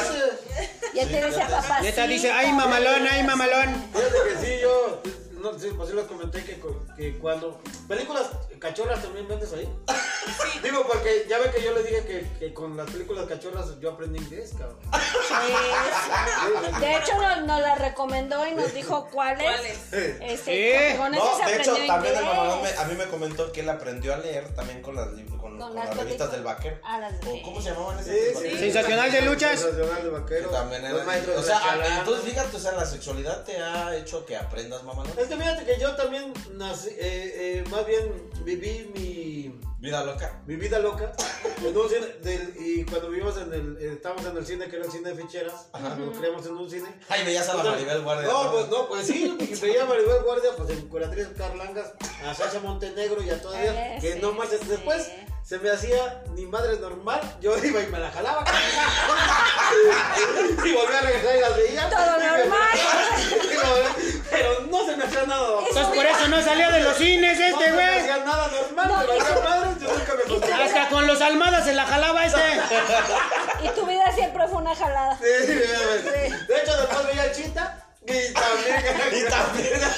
Ya te dice ya te- papá. Dice, ay mamalón, ay mamalón. Fíjate que sí, yo. No, sí, pues sí les comenté que, que cuando. Películas cachorras también vendes ahí. [laughs] Digo, porque ya ve que yo les dije que, que con las películas cachorras yo aprendí inglés, cabrón. [laughs] Sí. De hecho nos, nos la recomendó y nos dijo cuáles. ¿Cuáles? Este, Sí. con No, se de hecho, también el inglés. mamalón me- a mí me comentó que él aprendió a leer también con las, lib- con, con las las revistas películas. del vaquero. Ah, las ¿O de- ¿Cómo se llamaban esas? Sí, del sí. vaquero? Sensacional de luchas. Sensacional de Que vaquero. también los era- o de sea, entonces fíjate, o sea, la sexualidad te ha hecho que aprendas, mamalón. Es que fíjate que yo también nací, eh, eh, más bien viví mi, Vida loca. mi vida loca en un cine del- y cuando vivimos en el, eh, estábamos en el cine que era el cine de ficheras, nos creamos en un cine. Ay, veías a la Maribel Guardia. No, pues no, pues sí, [laughs] veía a Maribel Guardia, pues en Curatriz Carlangas, a Sasha Montenegro y a todavía, Eh, que sí, no más sí. después se me hacía ni madre normal, yo [laughs] iba y me la jalaba. [laughs] y volvía a regresar y las veía. Todo Y me- normal. Pero no se me hacía nada normal. Entonces por eso no salió de los cines No este, se me güey. hacía nada normal, No, me y valía su- madre, yo nunca me acostumbré. Hasta con los almadas se la jalaba este. Y tu vida siempre fue una jalada. Sí, sí, De hecho, después veía el chita y también. Y también. [laughs]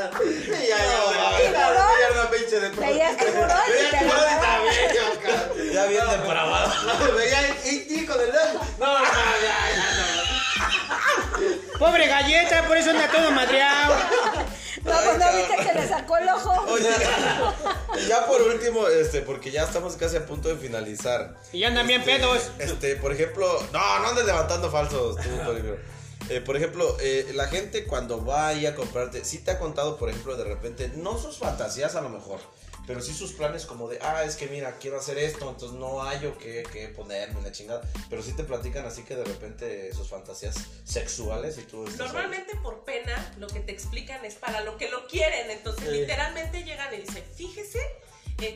Y ya, No, ya, una pinche de Veías tiburón y tiburón también. Ya bien depravado. No, veía el con el dedo. No, no, ya, ya, Pobre galleta, por eso anda todo madreado. No, pues no viste que le sacó el ojo. Oye, y ya por último, este, porque ya estamos casi a punto de finalizar. Y andan bien Este, pedos. Este, por ejemplo, no, no andes levantando falsos, tú, por ejemplo. Eh, por ejemplo, eh, la gente cuando va ahí a comprarte, sí te ha contado, por ejemplo, de repente, no sus fantasías a lo mejor, pero sí sus planes como de, ah, es que mira, quiero hacer esto, entonces no hallo qué, qué ponerme, la chingada. Pero sí te platican así que de repente sus fantasías sexuales y tú. Normalmente por pena lo que te explican es para lo que lo quieren. Entonces Sí. literalmente llegan y dicen, fíjese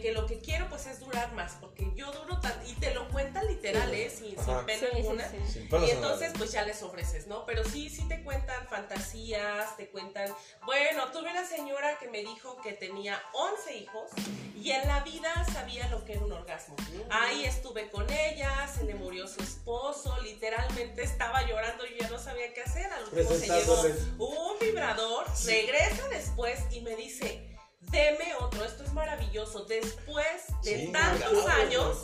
que lo que quiero pues es durar más, porque yo duro tan... Y te lo cuentan literal, ¿eh? Sin, sin pena Sí, alguna. sí. Y entonces pues ya les ofreces, ¿no? Pero sí, sí te cuentan fantasías, te cuentan... Bueno, tuve una señora que me dijo que tenía 11 hijos y en la vida sabía lo que era un orgasmo. Ahí estuve con ella, se le murió su esposo, literalmente estaba llorando y ya no sabía qué hacer. Al último se llevó un vibrador, regresa después y me dice... Deme otro, esto es maravilloso. Después de Sí, tantos claro. años,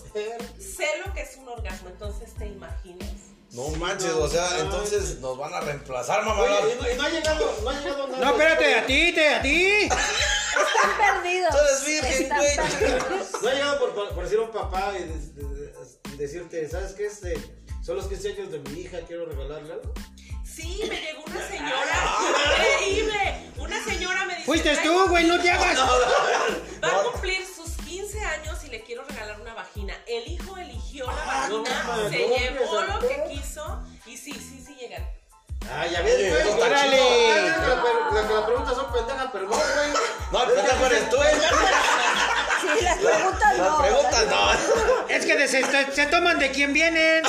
sé lo que es un orgasmo, entonces te imaginas. No manches, o sea, entonces nos van a reemplazar, mamá. Oye, y no, y no ha llegado, no ha llegado nada. No, espérate, a ti, te, a ti. Están perdidos. Tú eres virgen, güey. No ha llegado por, por decir un papá y, de- de- de- y decirte, ¿sabes qué? Este, son los 15 años de mi hija, quiero regalarle algo. Sí, me llegó una señora increíble. Una señora me dice. Fuiste "Ay, tú, güey, no te hagas. Va a cumplir sus 15 años y le quiero regalar una vagina. El hijo eligió la Ah, vagina, se no, llevó lo que quiso y sí, sí, sí llegan. Ah, ya ves, güey. Órale. Ay, La, la, la, la pregunta son pendejas, pero no, güey. No, el pendejo eres tú, eh. Sí, las preguntas La no. pregunta no. Es que se toman de quién vienen.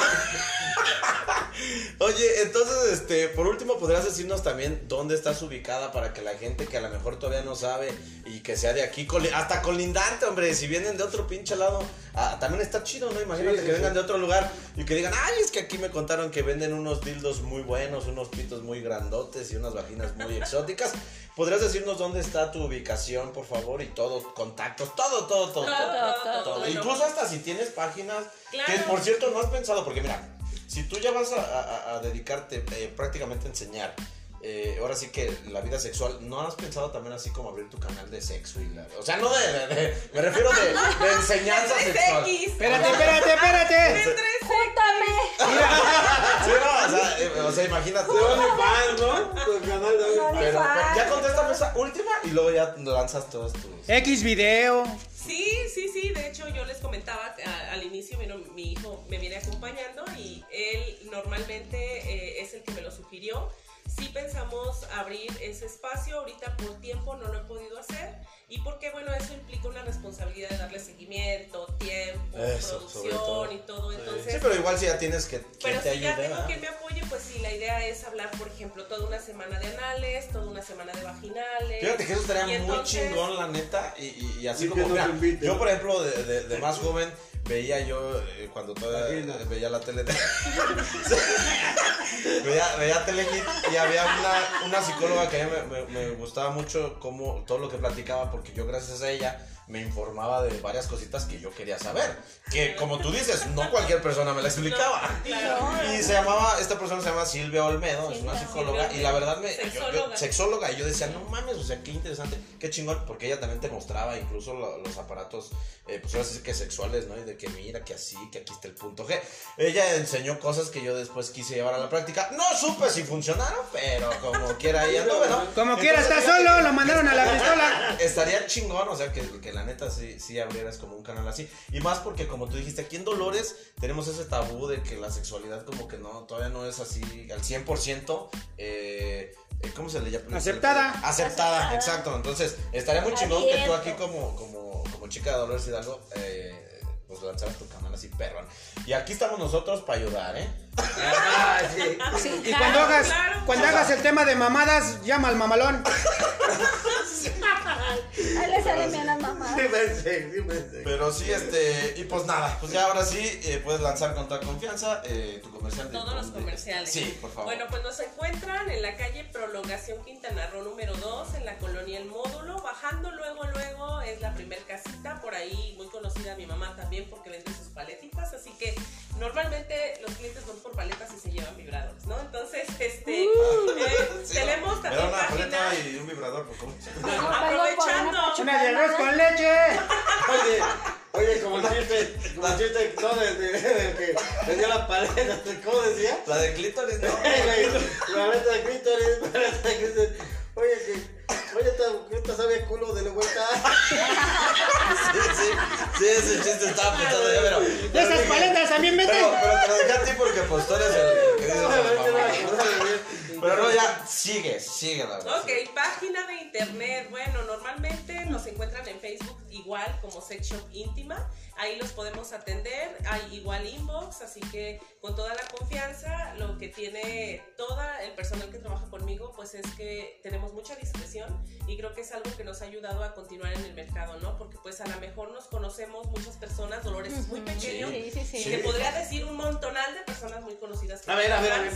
Oye, entonces, este, por último, ¿podrías decirnos también dónde estás ubicada para que la gente que a lo mejor todavía no sabe y que sea de aquí, hasta colindante, hombre, si vienen de otro pinche lado, ah, también está chido, ¿no? Imagínate Sí, sí, que vengan sí. de otro lugar y que digan, ay, es que aquí me contaron que venden unos dildos muy buenos, unos pitos muy grandotes y unas vaginas muy exóticas. ¿Podrías decirnos dónde está tu ubicación, por favor? Y todo, contactos, todo, todo, todo. todo. todo, todo. Todo. Bueno, Incluso hasta si tienes páginas Claro. que por cierto no has pensado, porque mira, si tú ya vas a, dedicarte eh, prácticamente a enseñar eh, ahora sí que la vida sexual, ¿no has pensado también así como abrir tu canal de sexo? Y la- o sea, no de, de- de- me refiero de, de enseñanza sexual. 3X. Espérate, espérate, espérate. [laughs] ¡Júntame! [laughs] Sí, no, o sea, eh, o sea, imagínate. De OnlyFans, ¿no? Tu canal de OnlyFans. Pero, pero ya contéstame esa última y luego ya lanzas todos tus. X video. Sí, sí, sí. De hecho, yo les comentaba a- al inicio, vino mi hijo me viene acompañando y él normalmente eh, es el que me lo sugirió. Sí pensamos abrir ese espacio, ahorita por tiempo no lo he podido hacer y porque bueno, eso implica una responsabilidad de darle seguimiento, tiempo, Eso, sobre todo. producción y todo, entonces... Sí, pero igual si ya tienes que, que Pero te si ya ayude. tengo ¿verdad? quien me apoye, pues sí, la idea es hablar, por ejemplo, toda una semana de anales, toda una semana de vaginales. Fíjate que eso estaría muy entonces- chingón, la neta. Y, y- y así Y como, que mira, yo por ejemplo, de, de- de más joven, veía yo, eh, cuando todavía eh, veía la tele. [laughs] veía, veía Telehit y había una, una psicóloga que a mí me, me- me gustaba mucho como todo lo que platicaba, porque yo gracias a ella me informaba de varias cositas que yo quería saber. Que como tú dices, no cualquier persona me la explicaba. Y se llamaba, esta persona se llama Silvia Olmedo, es una psicóloga, Silvia y la verdad me. yo- yo- Sexóloga. y yo decía, no mames, o sea, qué interesante, qué chingón, porque ella también te mostraba incluso lo- los aparatos, eh, pues ahora sí que sexuales, ¿no? Y de que mira, que así, que aquí está el punto G. Ella enseñó cosas que yo después quise llevar a la práctica. No supe si funcionaron, pero como quiera ahí anduve, ¿no? Como quiera, está solo, lo mandaron a la pistola. Estaría chingón, o sea, que, que la neta sí, sí abrieras como un canal así. Y más porque, como tú dijiste, aquí en Dolores tenemos ese tabú de que la sexualidad como que no, todavía no es así al 100%. Eh, eh, ¿Cómo se le llama? Aceptada. Aceptada, Aceptada. exacto. Entonces, estaría muy chingón que tú aquí como, como, como chica de Dolores Hidalgo, eh, pues lanzaras tu canal así, perrón. Y aquí estamos nosotros para ayudar, ¿eh? Ah, sí. Sí, Y cuando hagas, claro. cuando hagas el tema de mamadas, llama al mamalón. Ahí le salen bien las mamás. Sí, pensé, sí, pensé. Pero sí, este, y pues nada, pues ya ahora sí eh, puedes lanzar con toda confianza eh, tu comercial. de- Todos los de- comerciales. Sí, por favor. Bueno, pues nos encuentran en la calle Prolongación Quintana Roo número 2, en la colonia El Módulo. Bajando luego, luego es la primer casita, por ahí muy conocida mi mamá también porque vende sus paletitas. Así que normalmente los clientes van por paletas y se llevan vibradores, ¿no? Entonces, este, eh, Sí, tenemos ¿no? también una página. paleta y un vibrador, por favor. [laughs] Aprovechando. Una de arroz con leche. Oye, oye, como el chiste, el chiste, no, de, de, de que dio la paleta, ¿cómo decía? La de clítoris, ¿no? [laughs] La paleta de clítoris, la paleta de clítoris. Oye, que, oye, sabe a culo de la vuelta. [laughs] Sí, sí, sí, ese chiste estaba pensando yo, pero. De pero esas paletas también Pero, venden. pero te lo dejé a ti porque pues tú eres el, que. Pero no, ya, sigue, sigue la verdad. Ok, página de internet. Bueno, normalmente nos encuentran en Facebook igual como Sex Shop Íntima. Ahí los podemos atender. Hay igual inbox, así que con toda la confianza, lo que tiene todo el personal que trabaja conmigo, pues es que tenemos mucha discreción y creo que es algo que nos ha ayudado a continuar en el mercado, ¿no? Porque pues a lo mejor nos conocemos muchas personas, Dolores es muy pequeño. Sí, sí, sí. Te podría decir un montonal de personas muy conocidas. que A ver, a ver, a ver,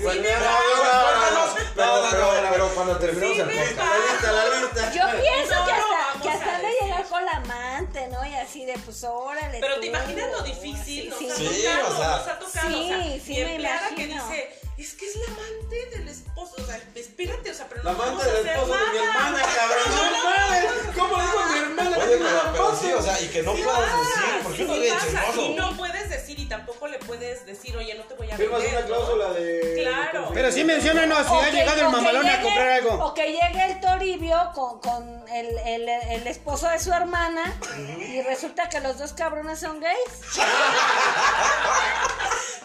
Pero, cuando terminemos el podcast. pasa. La lista, la lista. Yo pienso No, que hasta, que a hasta de llegar con la amante, ¿no? Y así de, pues, órale. Pero tú, te imaginas lo difícil, nos sí, ha sí. Sí, tocado, o sea, nos ha tocado, sí, o sea, sí mi me empleada que dice, es que es la amante del esposo, o sea, espérate, o sea, pero La no vamos amante del esposo de mi hermana, cabrón. No. ¿Cómo a mi hermana? Oye, pero, pero sí, o sea, y que no Sí puedas decir, porque sí uno es chismoso. Y no puedes decir, y tampoco le puedes decir, oye, no te voy a Firmas una cláusula de. Claro. Pero sí menciónanos si ha llegado el mamalón a comprar algo. O que llegue el Toribio con, con el, el, el esposo de su hermana y resulta que los dos cabrones son gays. [laughs]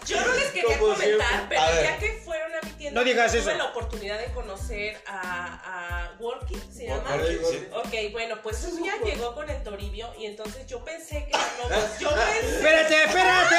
Yo no les quería comentar, pero ya que fueron a mi tienda, No digas tuve eso. la oportunidad de conocer a, a Working, ¿se llama? Working, sí. Ok, bueno, pues ya llegó con el Toribio y entonces yo pensé que [laughs] no, yo pensé, Espérate, espérate.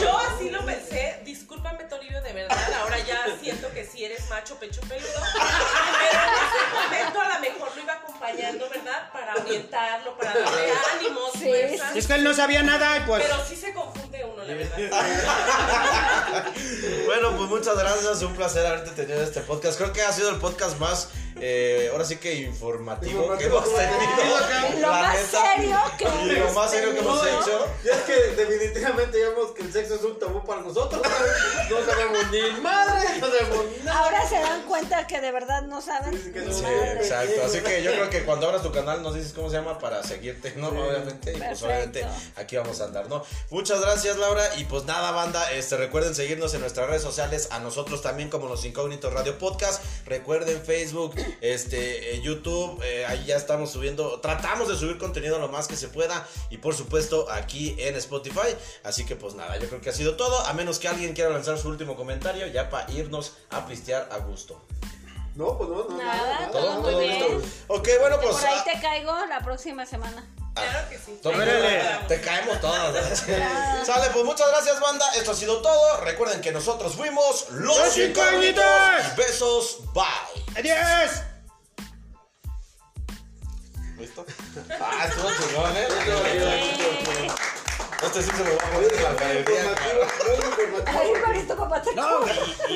yo así lo pensé, discúlpame Toribio de verdad, ahora ya siento que sí eres macho pecho peludo, pero momento a lo mejor lo iba acompañando, ¿verdad? Para orientarlo, para darle ánimos, Sí, fuerzas. Es que él no sabía nada y pues. Pero sí se confunde uno, [laughs] Bueno, pues muchas gracias, un placer haberte tenido en este podcast. Creo que ha sido el podcast más, eh, ahora sí que informativo, que hemos tenido. Lo más neta. serio que Y lo más serio que hemos hecho. Y es que definitivamente ya vemos que el sexo es un tabú para nosotros. No sabemos ni madre, no sabemos ni nada. Ahora se dan cuenta que de verdad no saben. Sí, que ni no Sí, madre. exacto. Así que yo creo que cuando abras tu canal nos dices cómo se llama para seguirte, ¿no? Obviamente. Y pues obviamente aquí vamos a andar, ¿no? Muchas gracias, Laura. Y pues nada, banda. Este, recuerden seguirnos en nuestras redes sociales. A nosotros también, como los Incógnitos Radio Podcast. Recuerden Facebook, este, eh, YouTube. eh, ahí ya estamos subiendo. Tratamos de subir contenido lo más que se pueda. Y por supuesto, aquí en Spotify. Así que pues nada, yo creo que ha sido todo. A menos que alguien quiera lanzar su último comentario, ya para irnos a pistear a gusto. No, pues no, no. Nada, Todo, todo muy todo bien. listo. Ok, bueno, pues. Por ahí ah, te caigo la próxima semana. Claro que sí. Toma, Órale. Te caemos todas. [laughs] Sale, pues muchas gracias, banda. Esto ha sido todo. Recuerden que nosotros fuimos los, Los incógnitos. Besos. Bye. ¡Adiós! ¿Listo? Ah, estuvo chingón, ¿eh? Eh, Este sí se lo va a poner en la galería. Informativo, muy informativo. Ay, Juanito, ¿cómo te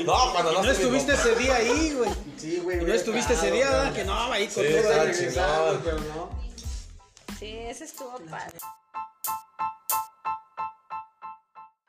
No, cuando no, no estuviste ese día ahí, güey. Sí, güey. No estuviste ese día, ¿verdad? Que no, ahí con Sí, todo. está regresando, chingón. pero no. Sí, ese estuvo padre.